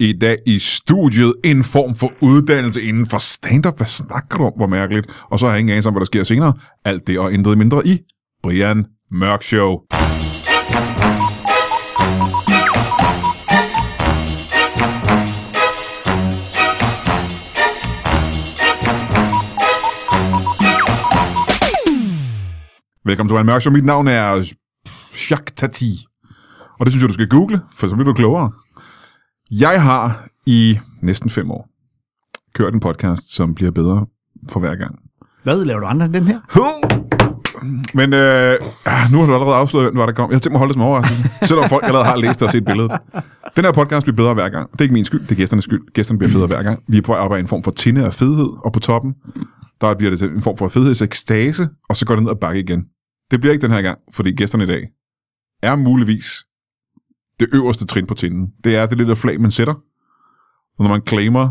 i dag i studiet en form for uddannelse inden for stand-up. Hvad snakker du om? Hvor mærkeligt. Og så har jeg ingen anelse om, hvad der sker senere. Alt det og intet mindre i Brian Mørk Show. Velkommen til Brian Mørk Show. Mit navn er Jacques Tati. Og det synes jeg, du skal google, for så bliver du klogere. Jeg har i næsten fem år kørt en podcast, som bliver bedre for hver gang. Hvad laver du andre end den her? Men øh, nu har du allerede afsløret, hvad der kom. Jeg har tænkt mig at holde det som overraskelse, selvom folk allerede har læst det og set billedet. Den her podcast bliver bedre hver gang. Det er ikke min skyld, det er gæsternes skyld. Gæsterne bliver federe hver gang. Vi er på vej op af en form for tinde af fedhed, og på toppen, der bliver det en form for fedhedsekstase, og så går det ned og bakke igen. Det bliver ikke den her gang, fordi gæsterne i dag er muligvis det øverste trin på tinden. Det er det lille flag, man sætter, når man claimer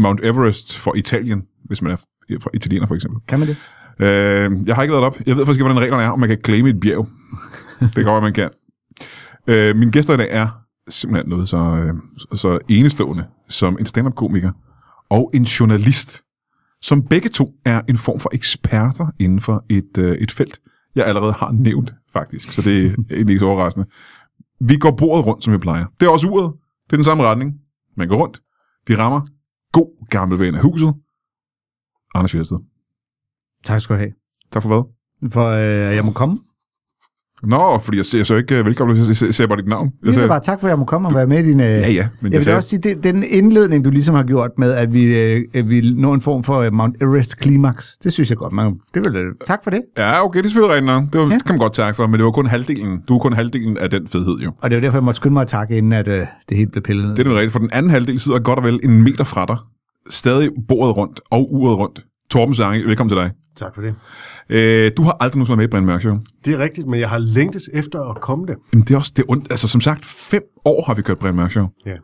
Mount Everest for Italien, hvis man er fra italiener for eksempel. Kan man det? Øh, jeg har ikke været op. Jeg ved faktisk ikke, hvordan reglerne er, om man kan claime et bjerg. det går, at man kan. Øh, mine gæster i dag er simpelthen noget så, øh, så enestående som en stand-up-komiker og en journalist, som begge to er en form for eksperter inden for et, øh, et felt, jeg allerede har nævnt, faktisk. Så det er ikke så overraskende. Vi går bordet rundt, som vi plejer. Det er også uret. Det er den samme retning. Man går rundt. Vi rammer god gammel ven af huset. Anders Fjersted. Tak skal du have. Tak for hvad? For øh, jeg må komme. Nå, fordi jeg ser jeg så ikke uh, velkommen, jeg ser, jeg ser bare dit navn. Jeg siger bare tak for, at jeg må komme og være med i din... Øh, ja, ja, men jeg jeg vil også sige, det, den indledning, du ligesom har gjort med, at vi øh, at vi nå en form for øh, Mount Everest Climax, det synes jeg godt. Man, det vil, øh, tak for det. Ja, okay, det er selvfølgelig rigtigt nok. Det, var, Ja. det kan man godt takke for, men det var kun halvdelen. Du er kun halvdelen af den fedhed, jo. Og det er jo derfor, jeg måtte skynde mig at takke, inden at øh, det helt blev pillet ned. Det er rigtigt, for den anden halvdel sidder godt og vel en meter fra dig. Stadig bordet rundt og uret rundt. Torben Sange, velkommen til dig. Tak for det. Øh, du har aldrig nogensinde været med i Brian Mørk Show. Det er rigtigt, men jeg har længtes efter at komme det. Men det er også det er ondt. Altså, som sagt, fem år har vi kørt Brian Mørk Show. Ja.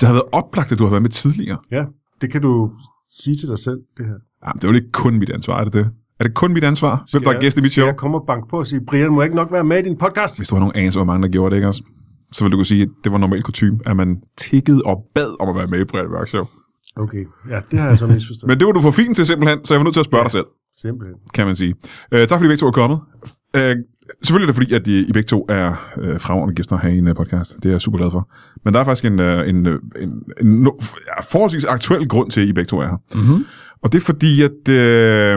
Det har været oplagt, at du har været med tidligere. ja, det kan du sige til dig selv, det her. Jamen, det er jo ikke kun mit ansvar, er det det? Er det kun mit ansvar, hvem der er gæst i mit show? jeg komme og banke på og sige, Brian, må jeg ikke nok være med i din podcast? Hvis du har nogen anelse, hvor mange der gjorde det, ikke også? Så vil du kunne sige, at det var normalt kutume, at man tikkede og bad om at være med i Brian Mørk Show. Okay, ja, det har jeg så misforstået. Men det var du for fint til simpelthen, så jeg var nødt til at spørge dig selv, Simpelthen. kan man sige. Uh, tak fordi I begge to er kommet. Uh, selvfølgelig er det fordi, at I, I begge to er uh, fremragende gæster her i en uh, podcast. Det er jeg super glad for. Men der er faktisk en, uh, en, uh, en, en no, ja, forholdsvis aktuel grund til, at I begge to er her. Mm-hmm. Og det er fordi, at...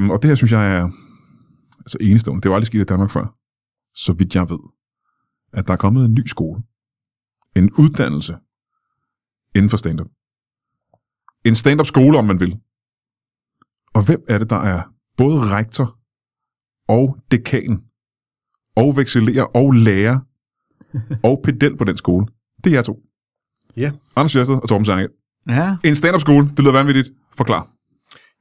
Uh, og det her synes jeg er altså enestående. Det var aldrig sket i Danmark før. Så vidt jeg ved. At der er kommet en ny skole. En uddannelse inden for stand-up. En stand-up skole, om man vil. Og hvem er det, der er både rektor og dekan og vekselerer og lærer og pedel på den skole? Det er jer to. Ja. Anders Fjersted og Torben Sange. Ja, En stand-up skole, det lyder vanvittigt. Forklar.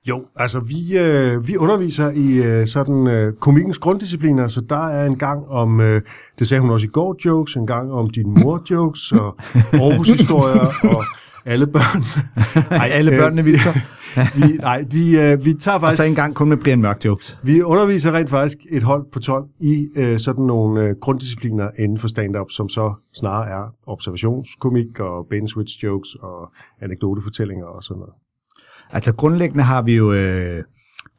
Jo, altså vi, øh, vi underviser i øh, sådan øh, komikkens grunddiscipliner, så der er en gang om, øh, det sagde hun også i går, jokes, en gang om din mor jokes, og Aarhus-historier, og alle børn. Ej, alle øh, børnene, Victor. Vi, nej, vi, øh, vi tager Og faktisk så en gang kun med Brian Mørk jokes. Vi underviser rent faktisk et hold på 12 i øh, sådan nogle øh, grunddiscipliner inden for stand-up, som så snarere er observationskomik og bane switch jokes og anekdotefortællinger og sådan noget. Altså grundlæggende har vi jo... Øh,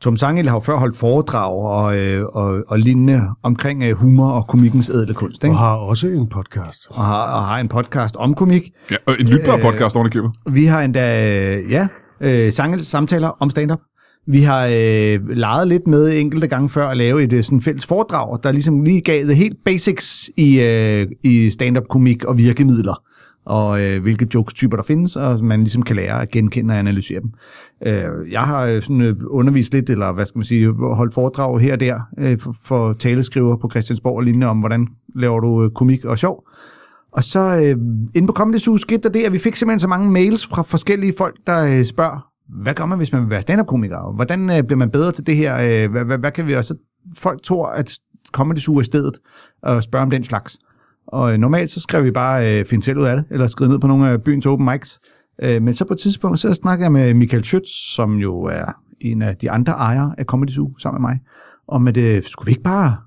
Tom Sangel har jo før holdt foredrag og, øh, og, og lignende omkring øh, humor og komikkens ædle kunst. Ikke? Og har også en podcast. Og, har, og har en podcast om komik. Ja, og en lytbar podcast oven i købet. Vi har endda, øh, ja, øh, Sangels samtaler om stand-up. Vi har øh, leget lidt med enkelte gange før at lave et øh, sådan fælles foredrag, der ligesom lige gav det helt basics i, øh, i stand-up-komik og virkemidler, og øh, hvilke jokes-typer der findes, og man ligesom kan lære at genkende og analysere dem. Øh, jeg har øh, sådan, øh, undervist lidt, eller hvad skal man sige, holdt foredrag her og der øh, for, for taleskriver på Christiansborg og lignende om, hvordan laver du øh, komik og sjov. Og så øh, inde på Comedy Zoo skete der det, at vi fik simpelthen så mange mails fra forskellige folk, der øh, spørger, hvad gør man, hvis man vil være stand-up-komiker? Hvordan øh, bliver man bedre til det her? Øh, hvad, hvad, hvad kan vi også? Folk tror, at Comedy Zoo er stedet og spørge om den slags. Og øh, normalt så skrev vi bare, øh, find selv ud af det, eller skriv ned på nogle af byens open mics. Øh, men så på et tidspunkt, så snakkede jeg med Michael Schütz, som jo er en af de andre ejere af Comedy Zoo, sammen med mig, om at øh, skulle vi ikke bare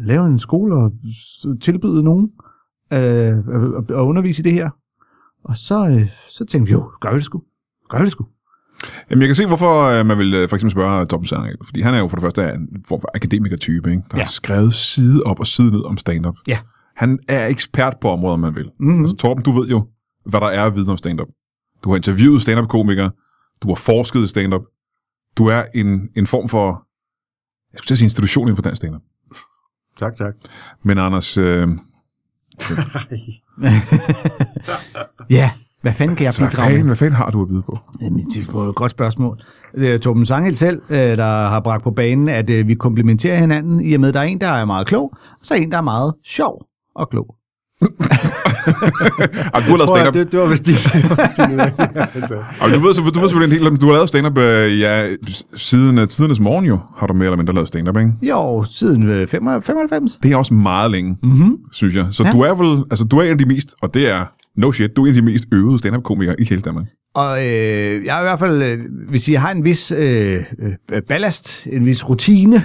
lave en skole og tilbyde nogen øh, at- undervise i det her? Og så, øh, så tænkte vi, jo, gør vi det sgu. Gør vi det sgu. Jamen, jeg kan se, hvorfor øh, man vil øh, for eksempel spørge Torben Sangel. Fordi han er jo for det første en form for akademiker-type, ikke? der. Ja. har skrevet side op og side ned om stand-up. Ja. Han er ekspert på områder, man vil. Mhm. Altså, Torben, du ved jo, hvad der er at vide om stand-up. Du har interviewet stand-up-komikere. Du har forsket i stand-up. Du er en, en form for, jeg skulle sige institution inden for dansk stand-up. Tak, tak. Men Anders, øh, Ja, hvad fanden kan jeg hvad bidrage med? fanden, hvad fanden har du at vide på? Jamen, det er et godt spørgsmål. Det er Torben Sangel selv, øh, der har bragt på banen, at øh, vi komplementerer hinanden, i og med, at der er en, der er meget klog, og så er en, der er meget sjov og klog. Ej, du har lavet stand-up. det, det var vist din, du ved, så, du ved selvfølgelig en hel, du har lavet stand-up, øh, ja, siden uh, tidernes morgen jo, har du mere eller mindre lavet stand-up, ikke? Jo, siden øh, 95. Det er også meget længe, Mm-hmm. synes jeg. Så Ja. du er vel, altså du er en af de mest, og det er, no shit, du er en af de mest øvede stand-up-komikere i hele Danmark. Og øh, jeg er i hvert fald, øh, hvis jeg har en vis øh, øh, ballast, en vis rutine,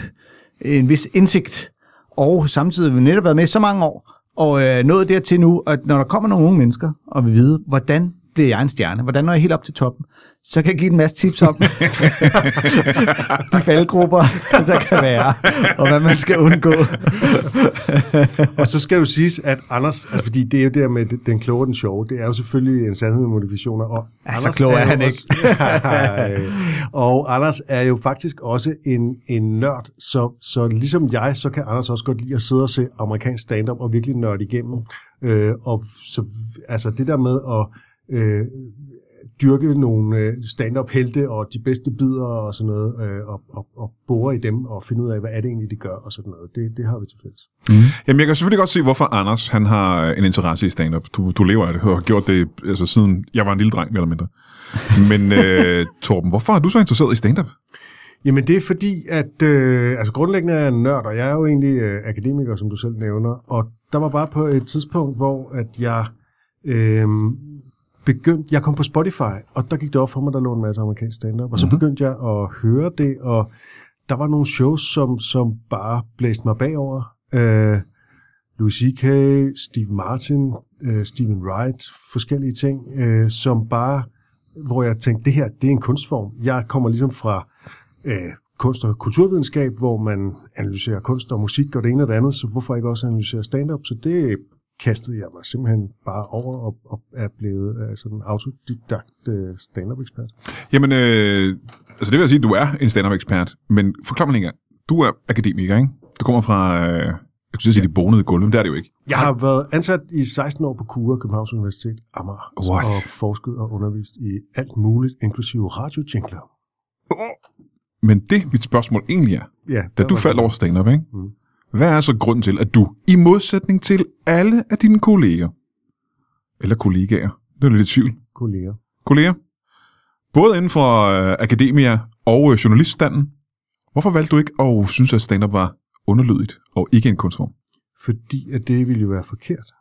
en vis indsigt, og samtidig har vi netop været med så mange år, og øh, nået dertil nu, at når der kommer nogle unge mennesker, og vil vide, hvordan bliver jeg en stjerne, hvordan når jeg helt op til toppen, så kan jeg give en masse tips om de faldgrupper, der kan være, og hvad man skal undgå. Og så skal du sige, at Anders, altså fordi det er jo der med den kloge og den sjove, det er jo selvfølgelig en sandhed med modifikationer. Og Ja, så klog er jo han også, og Anders er jo faktisk også en, en nørd, så, så ligesom jeg, så kan Anders også godt lide at sidde og se amerikansk stand-up og virkelig nørde igennem. Øh, og så, altså det der med at øh, dyrke nogle øh, stand-up-helte og de bedste bidder og sådan noget, øh, og, og, og bore i dem og finde ud af, hvad er det egentlig, de gør og sådan noget. Det, det har vi til fælles. Jamen, jeg kan selvfølgelig godt se, hvorfor Anders, han har øh, en interesse i stand-up. Du, du lever af det, og har gjort det, altså siden jeg var en lille dreng, mere eller mindre. Men øh, Torben, hvorfor er du så interesseret i stand-up? Jamen det er fordi, at øh, altså grundlæggende er jeg en nørd, og jeg er jo egentlig øh, akademiker, som du selv nævner, og der var bare på et tidspunkt, hvor at jeg øh, begyndte, jeg kom på Spotify, og der gik det op for mig, der lå en masse amerikansk stand-up, og så Mhm. begyndte jeg at høre det, og der var nogle shows, som, som bare blæste mig bagover. Øh, Louis C.K., Steve Martin, øh, Stephen Wright, forskellige ting, øh, som bare, hvor jeg tænkte, det her, det er en kunstform. Jeg kommer ligesom fra øh, kunst- og kulturvidenskab, hvor man analyserer kunst og musik og det ene og det andet, så hvorfor ikke også analysere stand-up? Så det kastede jeg mig simpelthen bare over og, og er blevet sådan en autodidakt øh, stand-up-ekspert. Jamen, øh, altså det vil jeg sige, at du er en stand-up-ekspert, men forklar mig lige. Du er akademiker, ikke? Du kommer fra, øh, jeg kunne sige, de bonede gulv, men det er det jo ikke. Jeg har været ansat i 16 år på KUA, Københavns Universitet, Amager, What? og forsket og undervist i alt muligt, inklusive radiojingler. Men det, mit spørgsmål egentlig er, Ja, da du faldt det. over stand-up, ikke? Mm. Hvad er så grunden til, at du, i modsætning til alle af dine kolleger, eller kollegaer, det er lidt i tvivl, kolleger. kolleger, både inden for øh, akademia og øh, journaliststanden, hvorfor valgte du ikke at synes, at stand-up var underlydigt og ikke en kunstform? Fordi at det ville jo være forkert.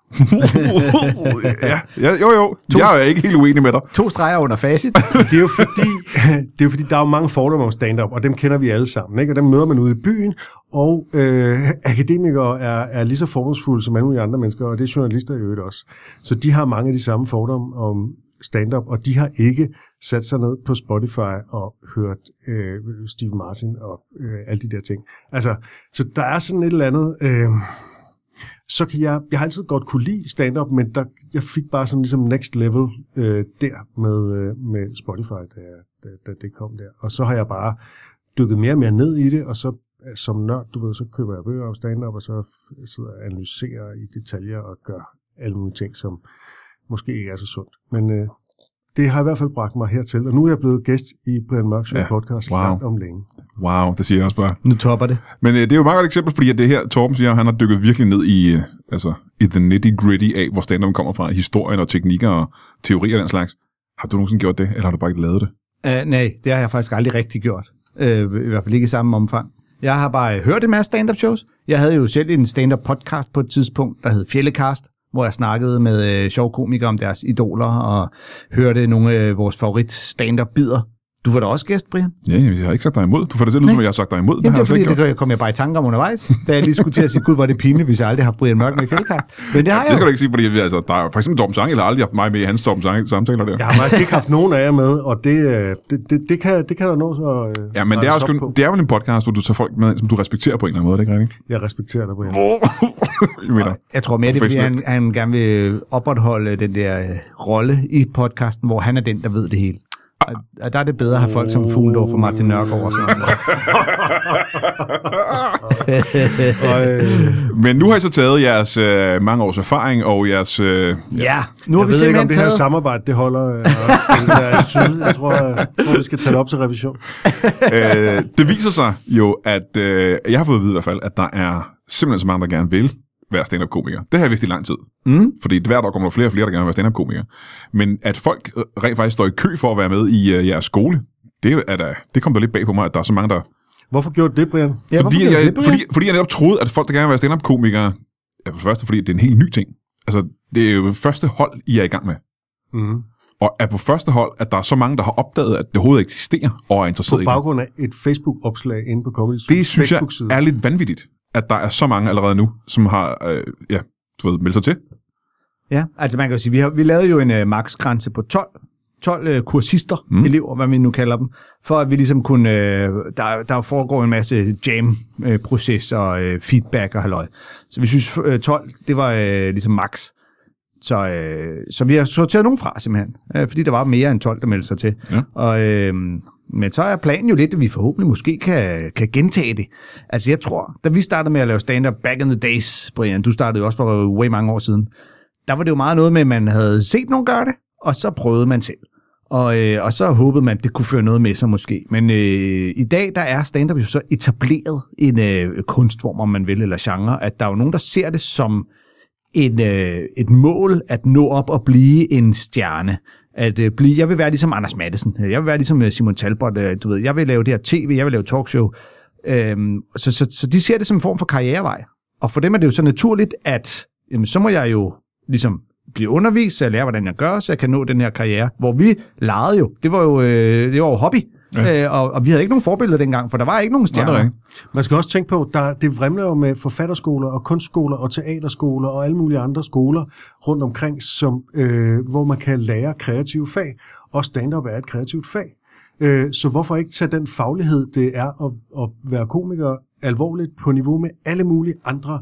Ja, ja, jo jo, jeg er ikke helt uenig med dig. To streger under facit. Det er jo fordi, det er jo fordi der er jo mange fordomme om stand-up, og dem kender vi alle sammen. Ikke? Og dem møder man ude i byen, og øh, akademikere er, er lige så fordomsfulde som alle mulige andre mennesker, og det er journalister i øvrigt også. Så de har mange af de samme fordomme om stand-up, og de har ikke sat sig ned på Spotify og hørt øh, Steve Martin og øh, alle de der ting. Altså, så der er sådan et eller andet... Øh, så kan jeg, jeg har altid godt kunne lide stand-up, men der, jeg fik bare sådan ligesom next level øh, der med, øh, med Spotify, da, da, da det kom der. Og så har jeg bare dykket mere og mere ned i det, og så øh, som nørd, du ved, så køber jeg bøger om stand-up, og så sidder jeg og analyserer i detaljer og gør alle mulige ting, som måske ikke er så sundt. Men øh, det har i hvert fald bragt mig hertil, og nu er jeg blevet gæst i Brian Mørk Ja, podcast wow. langt om længe. Wow, det siger jeg også bare. Nu topper det. Men øh, det er jo et meget godt eksempel, fordi at det her, Torben siger, han har dykket virkelig ned i, øh, altså, i the nitty-gritty af, hvor stand kommer fra, historien og teknikker og teorier og den slags. Har du nogensinde gjort det, eller har du bare ikke lavet det? Uh, nej, det har jeg faktisk aldrig rigtig gjort. Uh, I hvert fald ikke i samme omfang. Jeg har bare hørt en masse stand-up shows. Jeg havde jo selv en stand-up podcast på et tidspunkt, der hed Fjellekast, hvor jeg snakkede med uh, sjove komikere om deres idoler og hørte nogle af vores favorit stand-up bider. Du var da også gæst, Brian. Ja, jeg har ikke sagt dig imod. Du får det til at lyde, som om jeg har sagt dig imod. Jamen, har det er jeg slet fordi, det kom jeg bare i tanke om undervejs, da jeg lige skulle til at sige, gud, hvor er det pinligt, hvis jeg aldrig har haft Brian Mørk med i fældkast. Men det har Det jeg skal jo. du ikke sige, fordi vi, altså, der er for eksempel Torben Sangel har aldrig haft mig med i hans Torben Sangel samtaler der. Jeg har faktisk ikke haft nogen af jer med, og det, øh, det, det, det, kan, det kan der nå så... Øh, Ja, men det er, også det er jo en podcast, hvor du tager folk med, som du respekterer på en eller anden måde, er det ikke rigtigt? Jeg respekterer dig, Brian. Jeg mener, Jeg tror mere, det er, fordi han, han gerne vil opretholde den der øh, rolle i podcasten, hvor han er den, der ved det hele. Og, og der er det bedre at have folk som Fuglendorf og Martin Nørgaard og sådan noget. Og, øh, Men nu har I så taget jeres øh, mange års erfaring og jeres... Øh, Ja, nu har jeg vi ved ikke, om simpelthen det her samarbejde, det holder. Øh, der syd. Jeg tror, jeg tror, vi skal tage det op til revision. øh, det viser sig jo, at øh, jeg har fået at vide i hvert fald, at der er simpelthen så mange, der gerne vil være stand-up-komiker. Det har jeg vidst i lang tid. Mm. Fordi hvert år kommer der flere og flere, der gerne vil være stand-up-komiker. Men at folk øh, rent faktisk står i kø for at være med i øh, jeres skole, det, er da, det kom da lidt bag på mig, at der er så mange, der... Hvorfor gjorde du det, Brian? Ja, fordi, jeg, det, Brian? fordi, fordi jeg netop troede, at folk, der gerne vil være stand-up-komikere... Ja, for det første, fordi det er en helt ny ting. Altså, det er jo første hold, I er i gang med. Mm. Og er på første hold, at der er så mange, der har opdaget, at det overhovedet eksisterer, og er interesseret På i det. baggrund af et Facebook-opslag inde på Comedy Det synes jeg er lidt vanvittigt, at der er så mange allerede nu, som har øh, ja, du ved, meldt sig til. Ja, altså man kan jo sige, vi, har, vi lavede jo en uh, maksgrænse på 12, 12 uh, kursister, Mm. elever, hvad vi nu kalder dem, for at vi ligesom kunne, uh, der, der foregår en masse jam-proces og uh, feedback og halløj. Så vi synes uh, 12, det var uh, ligesom max. Så, uh, så vi har sorteret nogen fra simpelthen, uh, fordi der var mere end 12, der meldte sig til. Ja. Og, uh, men så er planen jo lidt, at vi forhåbentlig måske kan, kan gentage det. Altså jeg tror, da vi startede med at lave stand-up back in the days, Brian, du startede jo også for way mange år siden, der var det jo meget noget med, at man havde set nogen gøre det, og så prøvede man selv. Og, øh, og så håbede man, at det kunne føre noget med sig måske. Men øh, i dag, der er stand-up jo så etableret en øh, kunstform, om man vil, eller genre, at der er jo nogen, der ser det som en, øh, et mål at nå op og blive en stjerne. At øh, blive, jeg vil være ligesom Anders Mattesen. Jeg vil være ligesom øh, Simon Talbot. Øh, du ved, jeg vil lave det her tv, jeg vil lave talkshow. Øhm, så, så, så de ser det som en form for karrierevej. Og for dem er det jo så naturligt, at jamen, så må jeg jo ligesom blive undervist, så jeg lærer, hvordan jeg gør, så jeg kan nå den her karriere. Hvor vi legede jo. Det var jo, øh, det var jo hobby. Ja. Øh, og, og vi havde ikke nogen forbilleder dengang, for der var ikke nogen er stjerner. rigtigt. Man skal også tænke på, der, det vrimler jo med forfatterskoler og kunstskoler og teaterskoler og alle mulige andre skoler rundt omkring, som, øh, hvor man kan lære kreative fag. Og stand-up er et kreativt fag. Øh, så hvorfor ikke tage den faglighed, det er at, at være komiker, alvorligt på niveau med alle mulige andre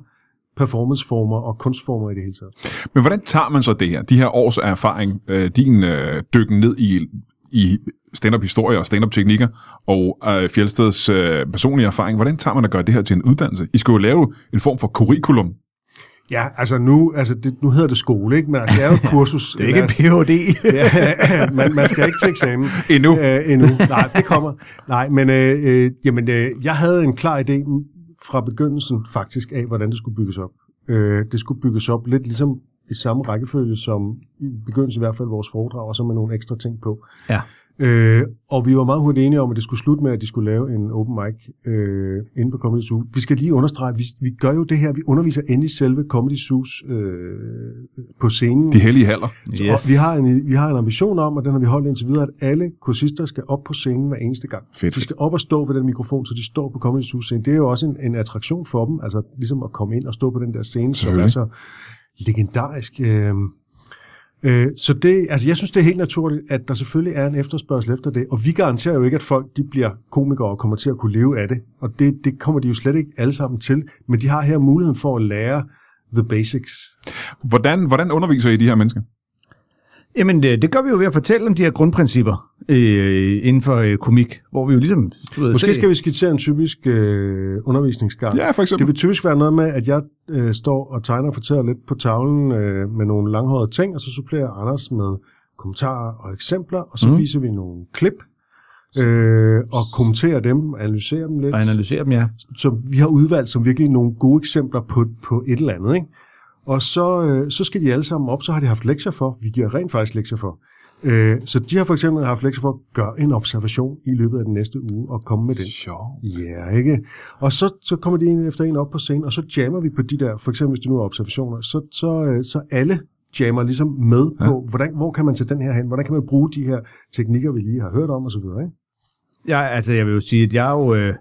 performanceformer og kunstformer i det hele taget. Men hvordan tager man så det her, de her års erfaring, øh, din øh, dykken ned i, i stand-up historie og stand-up teknikker, og øh, Fjeldsteds øh, personlige erfaring, hvordan tager man at gøre det her til en uddannelse? I skulle jo lave en form for curriculum. Ja, altså nu, altså det, nu hedder det skole, ikke? men altså, det er jo et kursus. Det er ikke en Ph.D. ja, man, man skal ikke til eksamen. Endnu. Øh, endnu. Nej, det kommer. Nej, men øh, øh, jamen, øh, jeg havde en klar idé fra begyndelsen faktisk af, hvordan det skulle bygges op. Øh, det skulle bygges op lidt ligesom i samme rækkefølge som i begyndelsen i hvert fald vores foredrag, og så med nogle ekstra ting på. Ja. Øh, og vi var meget hurtigt enige om, at det skulle slutte med, at de skulle lave en open mic øh, inde på Comedy Zoo. Vi skal lige understrege, at vi, vi gør jo det her, vi underviser inde i selve Comedy Zoos øh, på scenen. De hellige haller. Og vi, har en, vi har en ambition om, og den har vi holdt indtil videre, at alle kursister skal op på scenen hver eneste gang. Fedt. De skal op og stå ved den mikrofon, så de står på Comedy Zoo scenen. Det er jo også en, en attraktion for dem, altså ligesom at komme ind og stå på den der scene, som er så legendarisk. Øh, øh, så det, altså jeg synes, det er helt naturligt, at der selvfølgelig er en efterspørgsel efter det, og vi garanterer jo ikke, at folk de bliver komikere og kommer til at kunne leve af det, og det, det kommer de jo slet ikke alle sammen til, men de har her muligheden for at lære the basics. Hvordan, hvordan underviser I de her mennesker? Jamen, det, det gør vi jo ved at fortælle om de her grundprincipper øh, inden for øh, komik, hvor vi jo ligesom... Du ved, Måske skal vi skitsere en typisk øh, undervisningsgang. Ja, for Det eksempel. vil typisk være noget med, at jeg øh, står og tegner og fortæller lidt på tavlen øh, med nogle langhårede ting, og så supplerer Anders med kommentarer og eksempler, og så mm. viser vi nogle klip, øh, og kommenterer dem, analyserer dem lidt. Og analysere dem, ja. Så vi har udvalgt som virkelig nogle gode eksempler på, på et eller andet. Ikke? Og så, øh, så skal de alle sammen op, så har de haft lektier for. Vi giver rent faktisk lektier for. Øh, så de har for eksempel haft lektier for at gøre en observation i løbet af den næste uge og komme med den. Sjov. Ja, ikke? Og så, så kommer de en efter en op på scenen, og så jammer vi på de der, for eksempel hvis det nu er observationer, så, så, øh, så alle jammer ligesom med på, hvordan, hvor kan man tage den her hen, hvordan kan man bruge de her teknikker, vi lige har hørt om osv. Ikke? Jeg, altså, jeg vil jo sige, at jeg er jo, øh,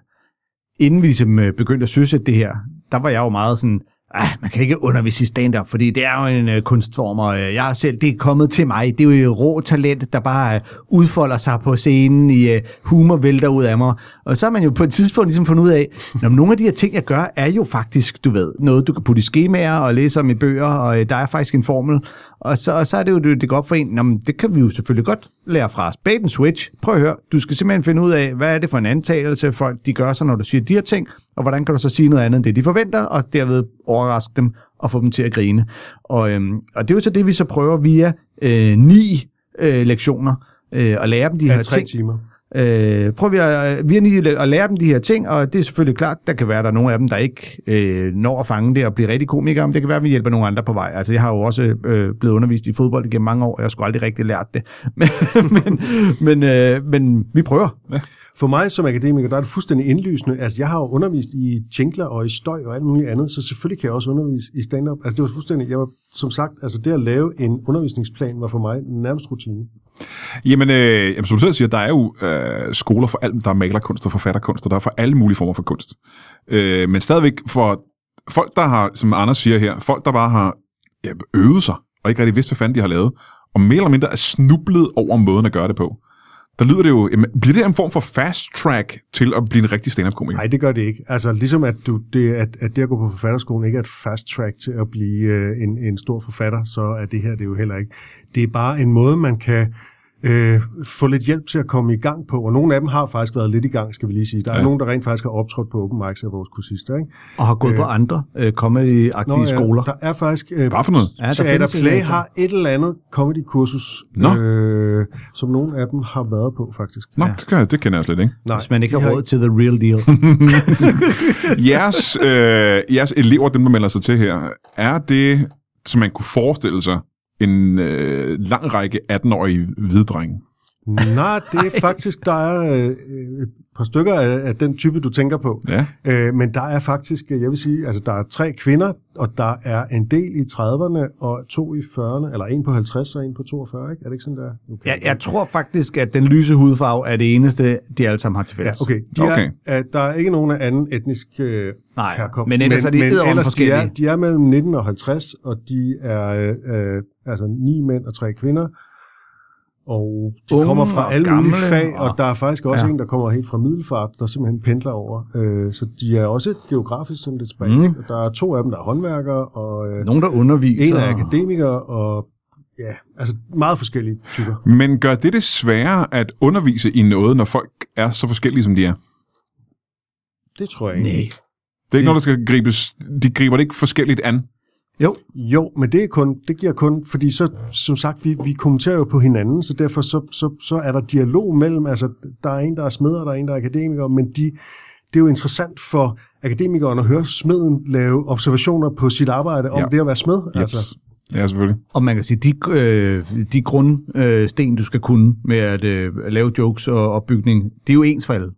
inden vi ligesom øh, begyndte at søsætte det her, der var jeg jo meget sådan, ah, man kan ikke undervise i stand-up, fordi det er jo en øh, kunstform, og øh, jeg har selv, det er kommet til mig. Det er jo et rå talent, der bare øh, udfolder sig på scenen i øh, humor vælter ud af mig. Og så har man jo på et tidspunkt ligesom fundet ud af, når nogle af de her ting, jeg gør, er jo faktisk, du ved, noget, du kan putte i skemaer og læse om i bøger, og øh, der er faktisk en formel. Og så, og så er det jo, det, det går op for en, Nå, men det kan vi jo selvfølgelig godt lære fra os. Bait and switch. Prøv at høre, du skal simpelthen finde ud af, hvad er det for en antagelse, folk de gør sig, når du siger de her ting, og hvordan kan du så sige noget andet end det, de forventer, og derved overraske dem og få dem til at grine. Og, øhm, og det er jo så det, vi så prøver via øh, ni øh, lektioner, øh, at lære dem de Ja, her tre ting. timer. Øh, prøver øh, vi at, vi lige at lære dem de her ting, og det er selvfølgelig klart, der kan være, der er nogle af dem, der ikke øh, når at fange det og blive rigtig komikere, men det kan være, at vi hjælper nogle andre på vej. Altså, jeg har jo også øh, blevet undervist i fodbold igennem mange år, og jeg skulle aldrig rigtig lært det. Men, men, men, øh, men vi prøver. For mig som akademiker, der er det fuldstændig indlysende. Altså, jeg har jo undervist i tjingler og i støj og alt muligt andet, så selvfølgelig kan jeg også undervise i stand-up. Altså, det var fuldstændig, jeg var, som sagt, altså det at lave en undervisningsplan var for mig nærmest rutine. Jamen, øh, jamen, som du selv siger, der er jo øh, skoler for alt. Der er malerkunst og forfatterkunst, og der er for alle mulige former for kunst. Øh, men stadigvæk for folk, der har, som Anders siger her, folk, der bare har ja, øvet sig, og ikke rigtig vidste, hvad fanden de har lavet, og mere eller mindre er snublet over måden at gøre det på. Der lyder det jo, jamen, bliver det en form for fast track til at blive en rigtig stand-up-komiker? Nej, det gør det ikke. Altså, ligesom at, du, det, at, at det at gå på forfatterskolen ikke er et fast track til at blive øh, en, en stor forfatter, så er det her det jo heller ikke. Det er bare en måde, man kan øh, få lidt hjælp til at komme i gang på, og nogle af dem har faktisk været lidt i gang, skal vi lige sige. Der er Ja. ja. nogen, der rent faktisk har optrådt på open mics af vores kursister, ikke? Og har gået øh, på andre øh, comedy-agtige ja, skoler. Der er faktisk... Øh, Hvad for noget? Ja, der Teater Play har et eller andet comedy-kursus, Nå. øh, som nogle af dem har været på, faktisk. Nå, det, kan, det kender jeg slet ikke. Nej, Hvis man ikke har råd til the real deal. jeres, øh, jeres elever, dem der melder sig til her, er det, som man kunne forestille sig, en øh, lang række 18-årige hvide drenge? Nej, det er faktisk, der er øh, et par stykker af, af den type, du tænker på. Ja. Øh, men der er faktisk, jeg vil sige, altså der er tre kvinder, og der er en del i 30'erne, og to i 40'erne, eller en på 50 og en på 42, ikke? Er det ikke sådan, der? Okay. jeg, jeg tror faktisk, at den lyse hudfarve er det eneste, de alle sammen har til Ja, fælles. okay. De Okay. Er, at der er ikke nogen af anden etnisk øh, Nej, herkomst. men ellers er de edderom ellers de er, forskellige. de er mellem 19 og 50, og de er øh, altså ni mænd og tre kvinder. Og de Unge kommer fra alle mulige fag, og og- der er faktisk også Ja. en, der kommer helt fra Middelfart, der simpelthen pendler over. Øh, så de er også geografisk sådan lidt spredt. Mm. Der er to af dem, der er håndværkere, og øh, Nogen, der underviser. en er akademiker, og ja, altså meget forskellige typer. Men gør det det sværere at undervise i noget, når folk er så forskellige, som de er? Det tror jeg ikke. Nej. Det er ikke noget, der skal gribes... De griber det ikke forskelligt an. Jo, Jo, men det, er kun, det giver kun, fordi så, som sagt, vi, vi kommenterer jo på hinanden, så derfor så, så, så er der dialog mellem, altså der er en, der er smed, og der er en, der er akademiker, men de, det er jo interessant for akademikeren at høre smeden lave observationer på sit arbejde om Ja. det at være smed. Yes. Altså, Ja, selvfølgelig. og man kan sige, de, øh, de grundsten, du skal kunne med at øh, lave jokes og opbygning, det er jo ens for alle.